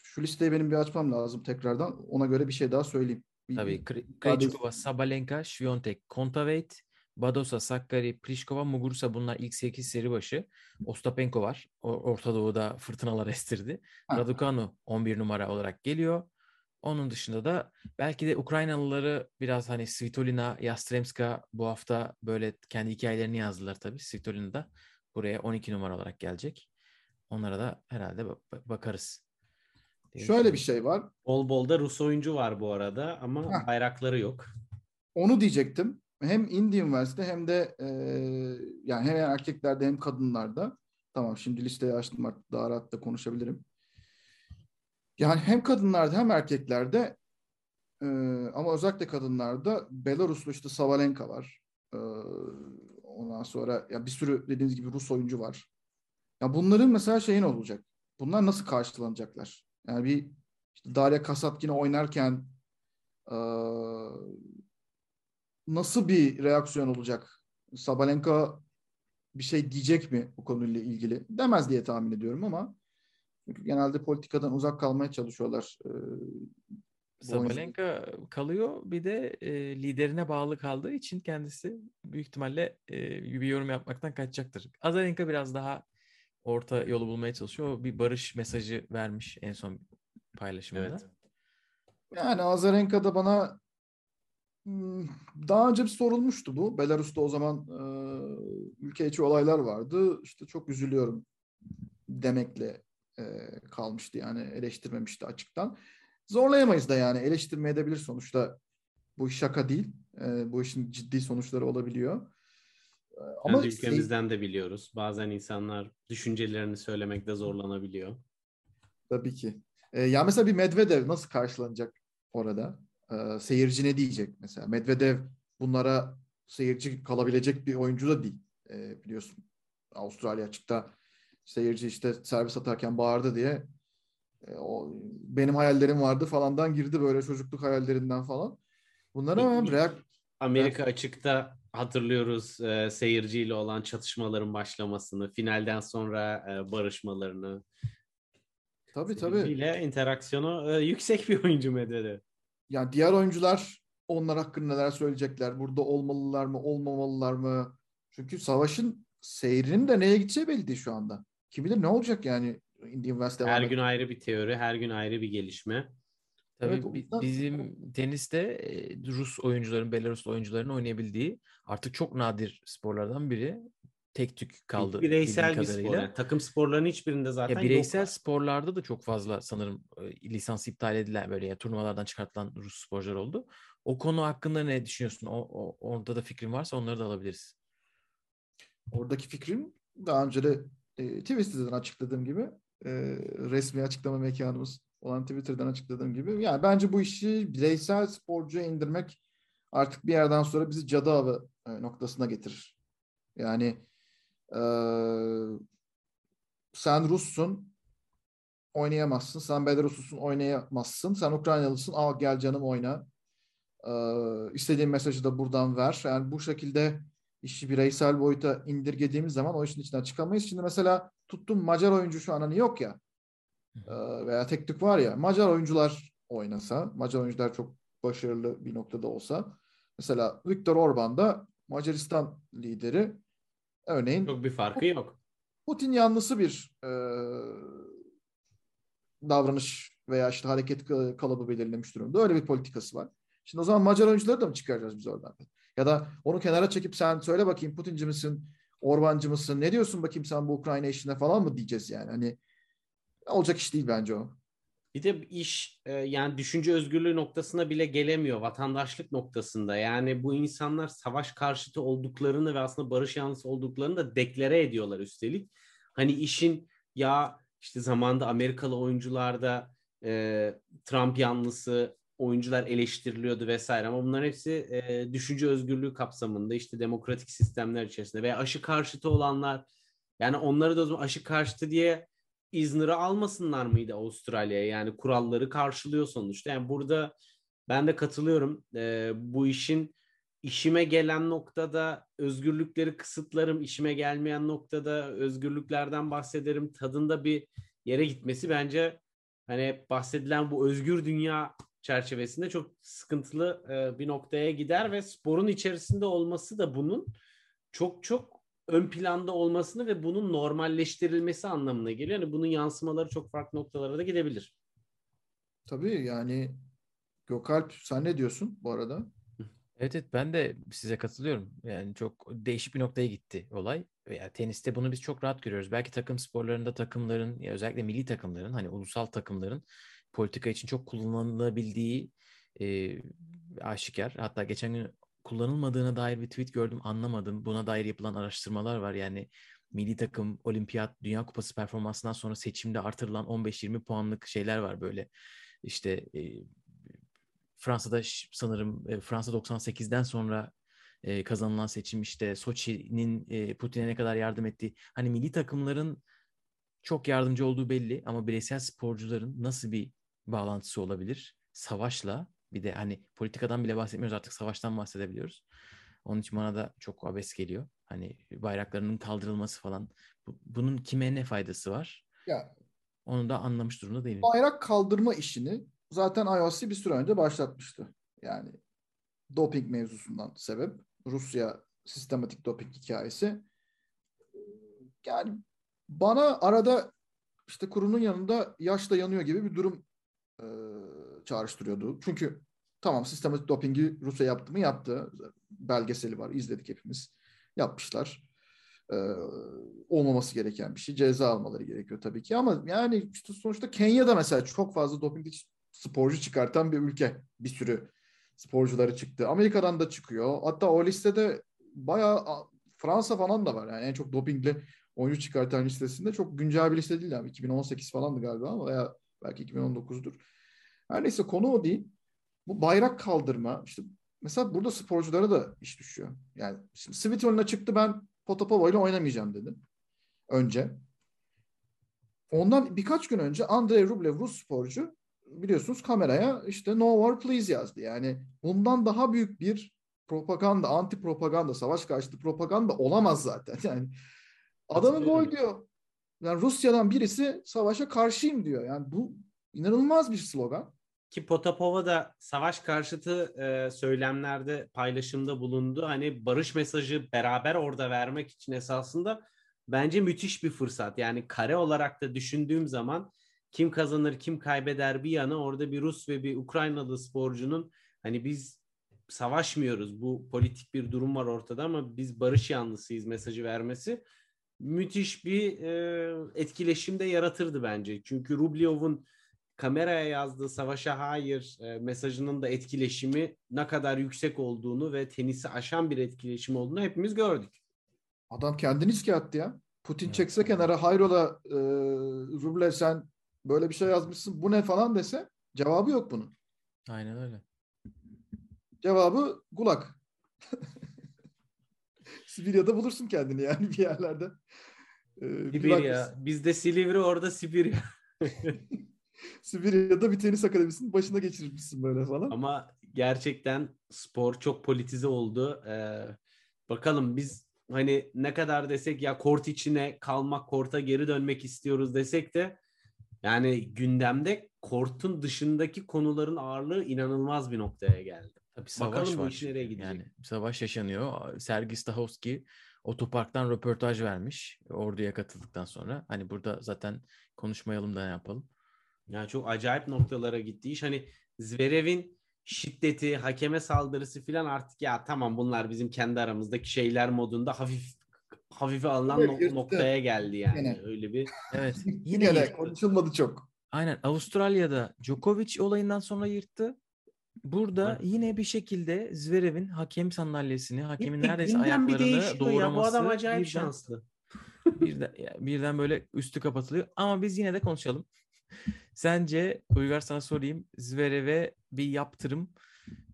şu listeyi benim bir açmam lazım tekrardan. Ona göre bir şey daha söyleyeyim. Bir- Tabii Krejcikova, Sabalenka, Świątek, Kontaveit, Badosa, Sakkari, Pliskova, Muguruza bunlar ilk 8 seri başı. Ostapenko var. O- Orta Doğu'da fırtınalar estirdi. Ha. Raducanu 11 numara olarak geliyor. Onun dışında da belki de Ukraynalıları biraz hani Svitolina, Yastremska bu hafta böyle kendi hikayelerini yazdılar tabii. Svitolina da buraya 12 numara olarak gelecek. Onlara da herhalde ba- ba- bakarız. Şöyle bir şey var. Bol bol da Rus oyuncu var bu arada ama Heh. bayrakları yok. Onu diyecektim. Hem Indian Wells'te hem de e, yani hem erkeklerde hem kadınlarda. Tamam şimdi listeyi açtım artık daha rahat da konuşabilirim. Yani hem kadınlarda hem erkeklerde e, ama özellikle kadınlarda Belaruslu işte Savalenka var. E, ondan sonra ya bir sürü dediğiniz gibi Rus oyuncu var. Ya bunların mesela şeyin olacak. Bunlar nasıl karşılanacaklar? Yani bir işte Daria Kasatkina oynarken Ee, nasıl bir reaksiyon olacak? Sabalenka bir şey diyecek mi bu konuyla ilgili? Demez diye tahmin ediyorum ama çünkü genelde politikadan uzak kalmaya çalışıyorlar. Oyuncular. Sabalenka kalıyor. Bir de e, liderine bağlı kaldığı için kendisi büyük ihtimalle e, bir yorum yapmaktan kaçacaktır. Azarenka biraz daha orta yolu bulmaya çalışıyor. Bir barış mesajı vermiş en son paylaşımında. Evet. Yani Azarenka'da bana hmm, daha önce bir sorulmuştu bu. Belarus'ta o zaman e, ülke içi olaylar vardı. İşte çok üzülüyorum demekle e, kalmıştı yani eleştirmemişti açıktan. Zorlayamayız da yani eleştirmeye edebilir sonuçta. Bu iş şaka değil. E, bu işin ciddi sonuçları olabiliyor. E, Ama Ama ülkemizden de biliyoruz. Bazen insanlar düşüncelerini söylemekte zorlanabiliyor. Tabii ki. E, ya mesela bir Medvedev nasıl karşılanacak orada? E, seyirci ne diyecek mesela? Medvedev bunlara seyirci kalabilecek bir oyuncu da değil. E, biliyorsun Avustralya açıkta seyirci işte servis atarken bağırdı diye e, o benim hayallerim vardı falandan girdi böyle çocukluk hayallerinden falan. Bunlara hemen reak Amerika açıkta hatırlıyoruz e, seyirciyle olan çatışmaların başlamasını, finalden sonra e, barışmalarını. tabii tabii. Seyirciyle interaksiyonu e, yüksek bir oyuncu Medvedev. Yani diğer oyuncular onlar hakkında neler söyleyecekler? Burada olmalılar mı, olmamalılar mı? Çünkü savaşın seyrinin de neye gideceği belli değil şu anda. Kim bilir ne olacak yani Indian Wells devam Her gün ayrı bir teori, her gün ayrı bir gelişme. Tabii Evet, o bi- yüzden- bizim teniste e, Rus oyuncuların, Belaruslu oyuncuların oynayabildiği artık çok nadir sporlardan biri. Tek tük kaldı bireysel bir spor. Yani takım sporlarının hiçbirinde zaten Ya bireysel yok. sporlarda da çok fazla sanırım e, lisans iptal edilen böyle ya turnuvalardan çıkartılan Rus sporcular oldu. O konu hakkında ne düşünüyorsun? O, o- orada da fikrin varsa onları da alabiliriz. Oradaki fikrim daha önce de e, Twitter'dan açıkladığım gibi e, resmi açıklama mekanımız olan Twitter'dan açıkladığım gibi yani bence bu işi bireysel sporcuya indirmek artık bir yerden sonra bizi cadı avı e, noktasına getirir. Yani e, sen Russun oynayamazsın. Sen Belaruslusun oynayamazsın. Sen Ukraynalısın. Al gel canım oyna. E, istediğin mesajı da buradan ver. Yani bu şekilde işi bireysel boyuta indirgediğimiz zaman o işin içinden çıkamayız. Şimdi mesela tuttum Macar oyuncu şu an hani yok ya veya tek tük var ya Macar oyuncular oynasa, Macar oyuncular çok başarılı bir noktada olsa mesela Viktor Orban da Macaristan lideri örneğin Çok bir farkı yok. Putin yanlısı bir e, davranış veya işte hareket ka- kalıbı belirlemiş durumda. Öyle bir politikası var. Şimdi o zaman Macar oyuncuları da mı çıkaracağız biz oradan? Ya da onu kenara çekip sen söyle bakayım Putinci misin, Orbancı mısın, ne diyorsun bakayım sen bu Ukrayna işine falan mı diyeceğiz yani? Hani olacak iş değil bence o. Bir de iş e, yani düşünce özgürlüğü noktasına bile gelemiyor vatandaşlık noktasında. Yani bu insanlar savaş karşıtı olduklarını ve aslında barış yanlısı olduklarını da deklare ediyorlar üstelik. Hani işin ya işte zamanda Amerikalı oyuncularda e, Trump yanlısı oyuncular eleştiriliyordu vesaire ama bunların hepsi e, düşünce özgürlüğü kapsamında işte demokratik sistemler içerisinde veya aşı karşıtı olanlar yani onları da o zaman aşı karşıtı diye İzmir'i almasınlar mıydı Avustralya'ya? Yani kuralları karşılıyor sonuçta. Yani burada ben de katılıyorum. Ee, bu işin işime gelen noktada özgürlükleri kısıtlarım. işime gelmeyen noktada özgürlüklerden bahsederim. Tadında bir yere gitmesi bence hani bahsedilen bu özgür dünya çerçevesinde çok sıkıntılı e, bir noktaya gider ve sporun içerisinde olması da bunun çok çok ön planda olmasını ve bunun normalleştirilmesi anlamına geliyor. Yani bunun yansımaları çok farklı noktalara da gidebilir. Tabii yani Gökalp sen ne diyorsun bu arada? Evet evet ben de size katılıyorum. Yani çok değişik bir noktaya gitti olay. Ya teniste bunu biz çok rahat görüyoruz. Belki takım sporlarında takımların ya özellikle milli takımların hani ulusal takımların politika için çok kullanılabildiği e, aşikar. Hatta geçen gün kullanılmadığına dair bir tweet gördüm anlamadım. Buna dair yapılan araştırmalar var. Yani milli takım olimpiyat dünya kupası performansından sonra seçimde artırılan 15-20 puanlık şeyler var böyle. İşte e, Fransa'da sanırım e, Fransa 98'den sonra e, kazanılan seçim işte Soçi'nin e, Putin'e ne kadar yardım ettiği. Hani milli takımların çok yardımcı olduğu belli ama bireysel sporcuların nasıl bir bağlantısı olabilir? Savaşla Bir de hani politikadan bile bahsetmiyoruz artık savaştan bahsedebiliyoruz. Onun için bana da çok abes geliyor. Hani bayraklarının kaldırılması falan. Bu- bunun kime ne faydası var? Ya Onu da anlamış durumda değilim. bayrak kaldırma işini zaten IOC bir süre önce başlatmıştı. Yani doping mevzusundan sebep. Rusya sistematik doping hikayesi. Yani bana arada işte kurunun yanında yaşla yanıyor gibi bir durum e, çağrıştırıyordu. Çünkü tamam sistematik dopingi Rusya yaptı mı yaptı. Belgeseli var izledik hepimiz. Yapmışlar. E, olmaması gereken bir şey. Ceza almaları gerekiyor tabii ki ama yani işte sonuçta Kenya'da mesela çok fazla dopingli sporcu çıkartan bir ülke. Bir sürü sporcuları çıktı. Amerika'dan da çıkıyor. Hatta o listede bayağı Fransa falan da var. Yani en çok dopingli oyuncu çıkartan listesinde çok güncel bir liste değil. Yani 2018 falandı galiba ama veya belki 2019'dur. Her neyse konu o değil. Bu bayrak kaldırma işte mesela burada sporculara da iş düşüyor. Yani şimdi Svitolina çıktı ben Potapova ile oynamayacağım dedi. Önce. Ondan birkaç gün önce Andrei Rublev Rus sporcu biliyorsunuz kameraya işte no war please yazdı. Yani bundan daha büyük bir propaganda, anti propaganda, savaş karşıtı propaganda olamaz zaten. Yani adamı gol diyor. Yani Rusya'dan birisi savaşa karşıyım diyor. Yani bu inanılmaz bir slogan. Ki Potapova da savaş karşıtı e, söylemlerde paylaşımda bulundu. Hani barış mesajı beraber orada vermek için esasında bence müthiş bir fırsat. Yani kare olarak da düşündüğüm zaman kim kazanır kim kaybeder bir yana orada bir Rus ve bir Ukraynalı sporcunun hani biz savaşmıyoruz bu politik bir durum var ortada ama biz barış yanlısıyız mesajı vermesi müthiş bir e, etkileşim de yaratırdı bence. Çünkü Rublev'in kameraya yazdığı savaşa hayır e, mesajının da etkileşimi ne kadar yüksek olduğunu ve tenisi aşan bir etkileşim olduğunu hepimiz gördük. Adam kendini riske attı ya. Putin Evet. çekse kenara hayrola e, Rublev sen böyle bir şey yazmışsın bu ne falan dese cevabı yok bunun. Aynen öyle. Cevabı gulak. Sibirya'da bulursun kendini yani bir yerlerde. Ee, bir Sibirya. Bizde Silivri orada Sibirya. Sibirya'da bir tenis akademisinin başına geçirmişsin böyle falan. Ama gerçekten spor çok politize oldu. Ee, bakalım biz hani ne kadar desek ya kort içine kalmak, korta geri dönmek istiyoruz desek de yani gündemde kortun dışındaki konuların ağırlığı inanılmaz bir noktaya geldi. Tabii savaş Bakalım bu var. iş nereye gidecek? Yani savaş yaşanıyor. Sergi Stahovski otoparktan röportaj vermiş orduya katıldıktan sonra. Hani burada zaten konuşmayalım da ne yapalım. Yani çok acayip noktalara gitti iş. Hani Zverev'in şiddeti, hakeme saldırısı falan artık ya tamam bunlar bizim kendi aramızdaki şeyler modunda hafif hafife alınan Evet, noktaya geldi yani. Gene. Öyle bir Evet. Yine, Yine konuşulmadı çok. Aynen Avustralya'da Djokovic olayından sonra yırttı. Burada Evet. yine bir şekilde Zverev'in hakem sandalyesini, hakemin neredeyse ayaklarını değişiyor ya. Bu doğraması adam acayip birden, şanslı. birden, birden böyle üstü kapatılıyor. Ama biz yine de konuşalım. Sence Uygar sana sorayım. Zverev'e bir yaptırım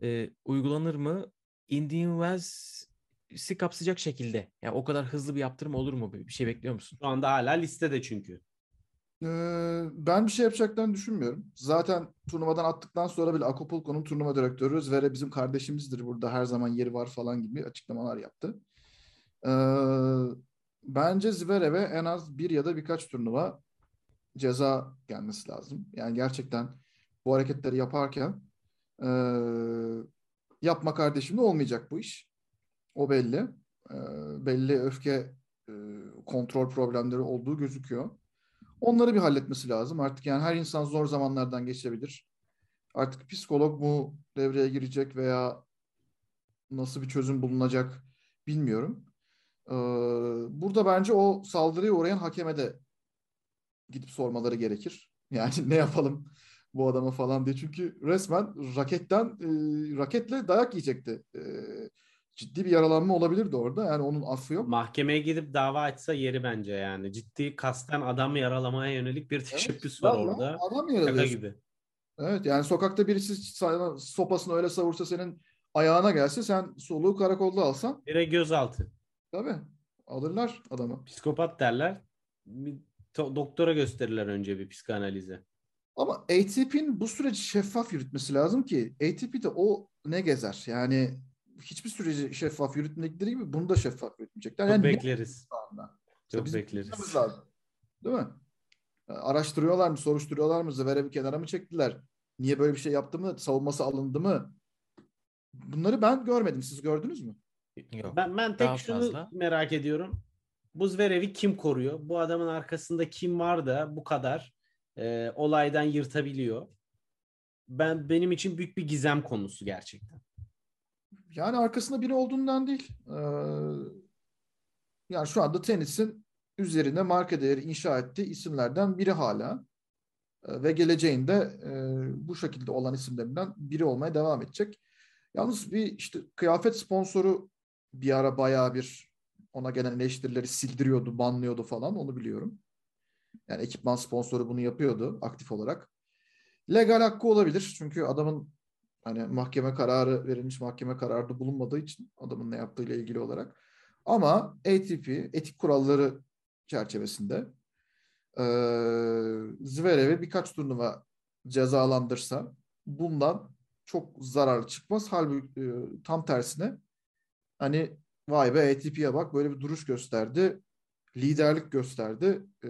e, uygulanır mı? Indian Wells'i kapsayacak şekilde. Yani o kadar hızlı bir yaptırım olur mu? Bir şey bekliyor musun? Şu anda hala listede çünkü. Ee, ben bir şey yapacaklarını düşünmüyorum. Zaten turnuvadan attıktan sonra bile Acapulco'nun turnuva direktörü Zverev bizim kardeşimizdir burada her zaman yeri var falan gibi açıklamalar yaptı. Ee, bence Zverev'e en az bir ya da birkaç turnuva ceza gelmesi lazım. Yani gerçekten bu hareketleri yaparken e, yapma kardeşimle olmayacak bu iş. O belli. E, belli öfke e, kontrol problemleri olduğu gözüküyor. Onları bir halletmesi lazım. Artık yani her insan zor zamanlardan geçebilir. Artık psikolog mu devreye girecek veya nasıl bir çözüm bulunacak bilmiyorum. Ee, burada bence o saldırıya uğrayan hakeme de gidip sormaları gerekir. Yani ne yapalım bu adama falan diye. Çünkü resmen raketten e, raketle dayak yiyecekti. E, ciddi bir yaralanma olabilirdi orada. Yani onun affı yok. Mahkemeye gidip dava açsa yeri bence yani. Ciddi kasten adam yaralamaya yönelik bir teşebbüs var Vallahi orada. Adam Şaka yaralıyorsun. gibi. Evet yani sokakta birisi sana sopasını öyle savursa senin ayağına gelse sen soluğu karakolda alsan Bir de gözaltı. tabii alırlar adamı. Psikopat derler. Bir to- doktora gösterirler önce bir psikanalize. Ama ATP'nin bu süreci şeffaf yürütmesi lazım ki ATP'de o ne gezer? Yani hiçbir süreci şeffaf yürütmedikleri gibi bunu da şeffaf yürütmeyecekler. Çok Yani ne bekleriz. Çok bizim bekleriz. lazım. Değil mi? Yani Araştırıyorlar mı, soruşturuyorlar mı, Zverev'i kenara mı çektiler? Niye böyle bir şey yaptı mı? Savunması alındı mı? Bunları ben görmedim. Siz gördünüz mü? Yok. Ben ben tek Daha şunu fazla. merak ediyorum. Bu Zverev'i kim koruyor? Bu adamın arkasında kim var da bu kadar e, olaydan yırtabiliyor? Ben benim için büyük bir gizem konusu gerçekten. Yani arkasında biri olduğundan değil. Ee, yani şu anda tenisin üzerine marka değeri inşa ettiği isimlerden biri hala. Ee, ve geleceğinde e, bu şekilde olan isimlerinden biri olmaya devam edecek. Yalnız bir işte kıyafet sponsoru bir ara bayağı bir ona gelen eleştirileri sildiriyordu, banlıyordu falan onu biliyorum. Yani ekipman sponsoru bunu yapıyordu aktif olarak. Legal hakkı olabilir çünkü adamın hani mahkeme kararı verilmiş mahkeme kararı bulunmadığı için adamın ne yaptığıyla ilgili olarak. Ama ATP etik kuralları çerçevesinde eee Zverev'i birkaç turnuva cezalandırsa bundan çok zararlı çıkmaz. Halbuki e, tam tersine hani vay be ATP'ye bak böyle bir duruş gösterdi. Liderlik gösterdi e,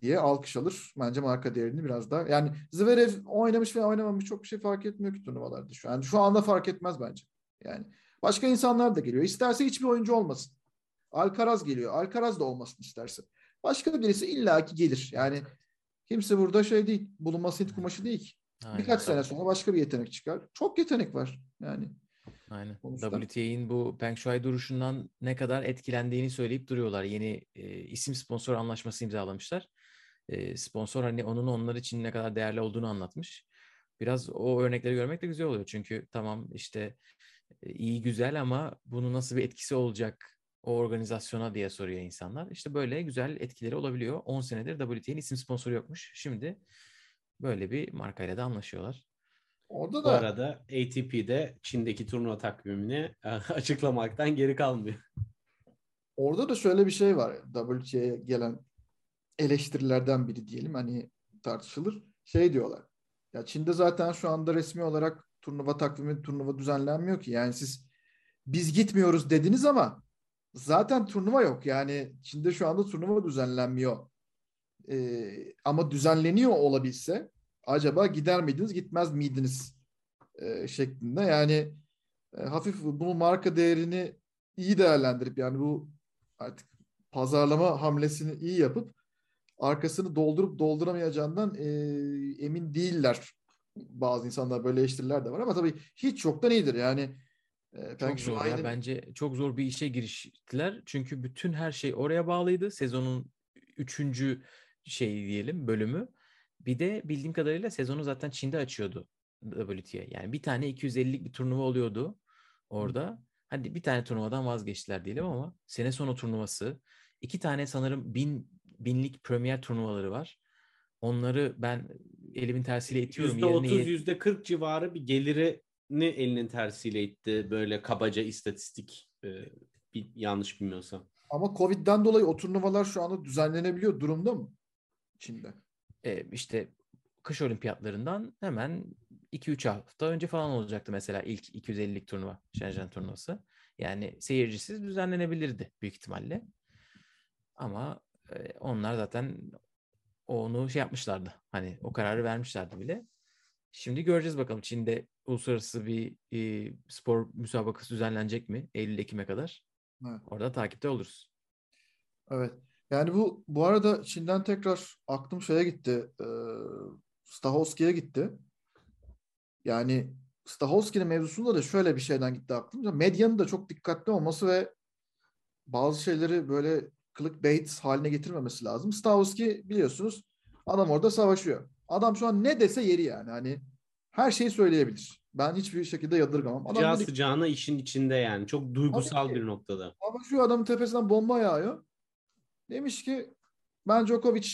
diye alkış alır. Bence marka değerini biraz daha. Yani Zverev oynamış ve oynamamış çok bir şey fark etmiyor ki turnuvalarda şu an. Yani şu anda fark etmez bence. Yani başka insanlar da geliyor. İsterse hiçbir oyuncu olmasın. Alcaraz geliyor. Alcaraz da olmasın isterse. Başka birisi illaki gelir. Yani kimse burada şey değil. Bulunması hint kumaşı değil ki. Aynen. Birkaç sene sonra başka bir yetenek çıkar. Çok yetenek var yani. Aynen. WTA'nin bu Peng Shuai duruşundan ne kadar etkilendiğini söyleyip duruyorlar. Yeni e, isim sponsor anlaşması imzalamışlar. E, sponsor hani onun onlar için ne kadar değerli olduğunu anlatmış. Biraz o örnekleri görmek de güzel oluyor. Çünkü tamam işte e, iyi güzel ama bunun nasıl bir etkisi olacak o organizasyona diye soruyor insanlar. İşte böyle güzel etkileri olabiliyor. 10 senedir WTA'nin isim sponsoru yokmuş. Şimdi böyle bir markayla da anlaşıyorlar. Orada Bu da arada ATP'de Çin'deki turnuva takvimini e, açıklamaktan geri kalmıyor. orada da şöyle bir şey var. WTA'ya gelen eleştirilerden biri diyelim hani tartışılır. Şey diyorlar. Ya Çin'de zaten şu anda resmi olarak turnuva takvimi turnuva düzenlenmiyor ki. Yani siz biz gitmiyoruz dediniz ama zaten turnuva yok. Yani Çin'de şu anda turnuva düzenlenmiyor. Ee, ama düzenleniyor olabilse acaba gider miydiniz gitmez miydiniz Ee, şeklinde. Yani e, hafif bunu marka değerini iyi değerlendirip yani bu artık pazarlama hamlesini iyi yapıp arkasını doldurup dolduramayacağından e, emin değiller. Bazı insanlar böyle eleştiriler de var ama tabii hiç yoktan iyidir. Yani e, Çok zor ya. Bence çok zor bir işe giriştiler. Çünkü bütün her şey oraya bağlıydı. Sezonun üçüncü şey diyelim bölümü. Bir de bildiğim kadarıyla sezonu zaten Çin'de açıyordu WTA. Yani bir tane 250'lik bir turnuva oluyordu orada. Hadi bir tane turnuvadan vazgeçtiler diyelim ama sene sonu turnuvası. iki tane sanırım bin, binlik premier turnuvaları var. Onları ben elimin tersiyle itiyorum. Yerine %30, ye- %40 civarı bir gelirini elinin tersiyle itti. Böyle kabaca istatistik e, bir, yanlış bilmiyorsam. Ama Covid'den dolayı o turnuvalar şu anda düzenlenebiliyor durumda mı? Çin'de. E, işte kış olimpiyatlarından hemen 2-3 hafta önce falan olacaktı mesela ilk 250'lik turnuva, Shenzhen turnuvası. Yani seyircisiz düzenlenebilirdi büyük ihtimalle. Ama e, onlar zaten onu şey yapmışlardı. Hani o kararı vermişlerdi bile. Şimdi göreceğiz bakalım Çin'de uluslararası bir e, spor müsabakası düzenlenecek mi Eylül-Ekim'e kadar? Evet. Orada takipte oluruz. Evet. Yani bu bu arada Çin'den tekrar aklım şeye gitti. E, Stahovski'ye gitti. Yani Stahovski'nin mevzusunda da şöyle bir şeyden gitti aklım. Medyanın da çok dikkatli olması ve bazı şeyleri böyle clickbait haline getirmemesi lazım. Stahovski biliyorsunuz adam orada savaşıyor. Adam şu an ne dese yeri yani. Hani her şeyi söyleyebilir. Ben hiçbir şekilde yadırgamam. Adam Sıcağı sıcağına işin içinde yani. Çok duygusal bir noktada. Ama şu adamın tepesinden bomba yağıyor. Demiş ki ben Djokovic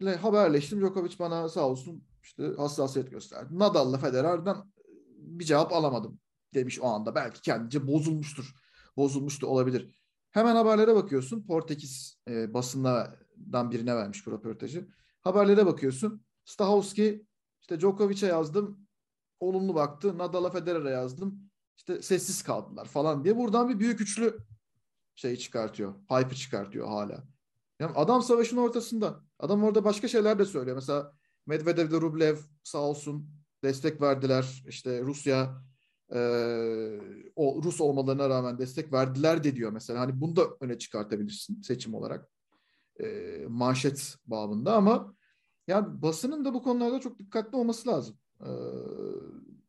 ile haberleştim. Djokovic bana sağ olsun işte hassasiyet gösterdi. Nadal'la Federer'den bir cevap alamadım demiş o anda. Belki kendince bozulmuştur. Bozulmuş da olabilir. Hemen haberlere bakıyorsun. Portekiz e, basından birine vermiş bu röportajı. Haberlere bakıyorsun. Stahowski işte Djokovic'e yazdım. Olumlu baktı. Nadal'a Federer'e yazdım. İşte sessiz kaldılar falan diye. Buradan bir büyük üçlü şeyi çıkartıyor. Hype'ı çıkartıyor hala. Yani adam savaşın ortasında. Adam orada başka şeyler de söylüyor. Mesela Medvedev ile Rublev sağ olsun destek verdiler. İşte Rusya e, o Rus olmalarına rağmen destek verdiler de diyor mesela. Hani bunu da öne çıkartabilirsin seçim olarak. E, manşet babında ama yani basının da bu konularda çok dikkatli olması lazım. E,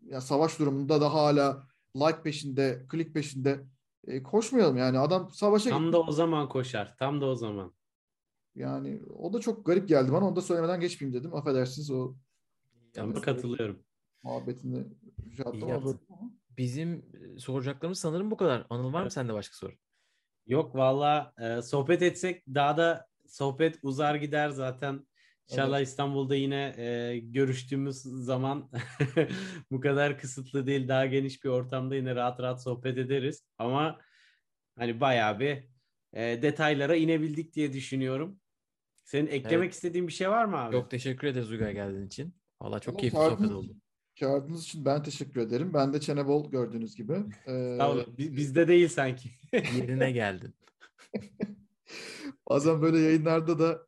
ya savaş durumunda da hala like peşinde, click peşinde e, koşmayalım yani. Adam savaşa Tam da o zaman koşar. Tam da o zaman. Yani o da çok garip geldi bana. Onu da söylemeden geçmeyeyim dedim. Affedersiniz o Ama Yani- katılıyorum. muhabbetini şey yaptım ama Bizim e, soracaklarımız sanırım bu kadar. Anıl var mı Evet. sende başka soru? Yok valla e, sohbet etsek daha da sohbet uzar gider zaten. İnşallah İstanbul'da yine e, görüştüğümüz zaman bu kadar kısıtlı değil daha geniş bir ortamda yine rahat rahat sohbet ederiz. Ama hani bayağı bir e, detaylara inebildik diye düşünüyorum. Senin eklemek Evet. istediğin bir şey var mı abi? Çok teşekkür ederiz Uygar geldiğin için. Valla çok Valla keyifli sohbet oldu. Çağırdığınız için ben teşekkür ederim. Ben de çene bol gördüğünüz gibi. Ee, Sağ olun. Bi- Bizde değil sanki. Yerine geldin. bazen böyle yayınlarda da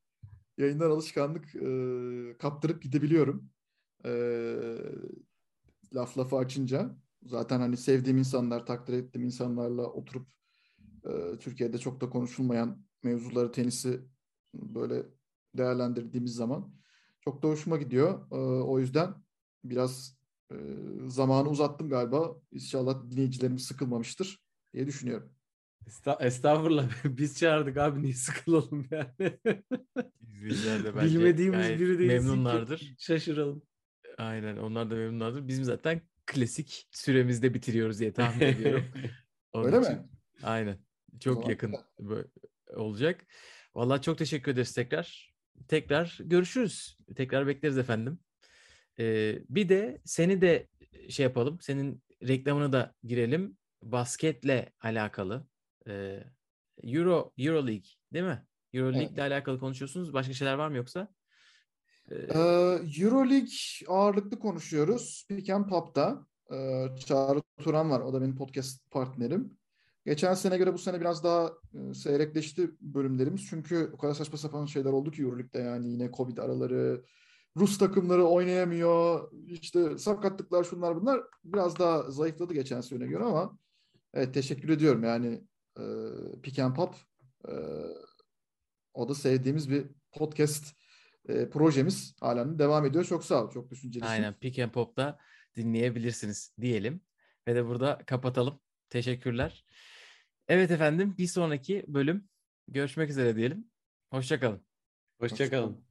yayınlar alışkanlık e, kaptırıp gidebiliyorum. E, laf lafı açınca. Zaten hani sevdiğim insanlar, takdir ettiğim insanlarla oturup e, Türkiye'de çok da konuşulmayan mevzuları, tenisi böyle değerlendirdiğimiz zaman çok da hoşuma gidiyor. E, o yüzden biraz e, zamanı uzattım galiba. İnşallah dinleyicilerimiz sıkılmamıştır diye düşünüyorum. Esta- Estağfurullah. Biz çağırdık abi niye sıkılalım yani. İzleyiciler de bence Bilmediğimiz biri değilsin ki Memnunlardır. Şaşıralım. Aynen onlar da memnunlardır. Bizim zaten klasik süremizde bitiriyoruz diye tahmin ediyorum. Onun Öyle için- mi? Aynen. Çok yakın olacak. Vallahi çok teşekkür ederiz tekrar. Tekrar görüşürüz. Tekrar bekleriz efendim. Ee, bir de seni de şey yapalım. Senin reklamını da girelim. Basketle alakalı. Ee, Euro Euro League değil mi? Euro League ile alakalı konuşuyorsunuz. Başka şeyler var mı yoksa? Ee, Ee, Euroleague ağırlıklı konuşuyoruz. Pick and Pop'ta. Ee, Çağrı Turan var. O da benim podcast partnerim. Geçen sene göre bu sene biraz daha e, seyrekleşti bölümlerimiz. Çünkü o kadar saçma sapan şeyler oldu ki Euroleague'de yani yine Covid araları, Rus takımları oynayamıyor, işte sakatlıklar şunlar bunlar biraz daha zayıfladı geçen sene göre ama evet teşekkür ediyorum yani e, Pick and Pop e, o da sevdiğimiz bir podcast e, projemiz halen devam ediyor. Çok sağ ol. Çok düşüncelisin. Aynen Pick and Pop'ta dinleyebilirsiniz diyelim. Ve de burada kapatalım. Teşekkürler. Evet efendim bir sonraki bölüm görüşmek üzere diyelim. Hoşçakalın. Hoşçakalın.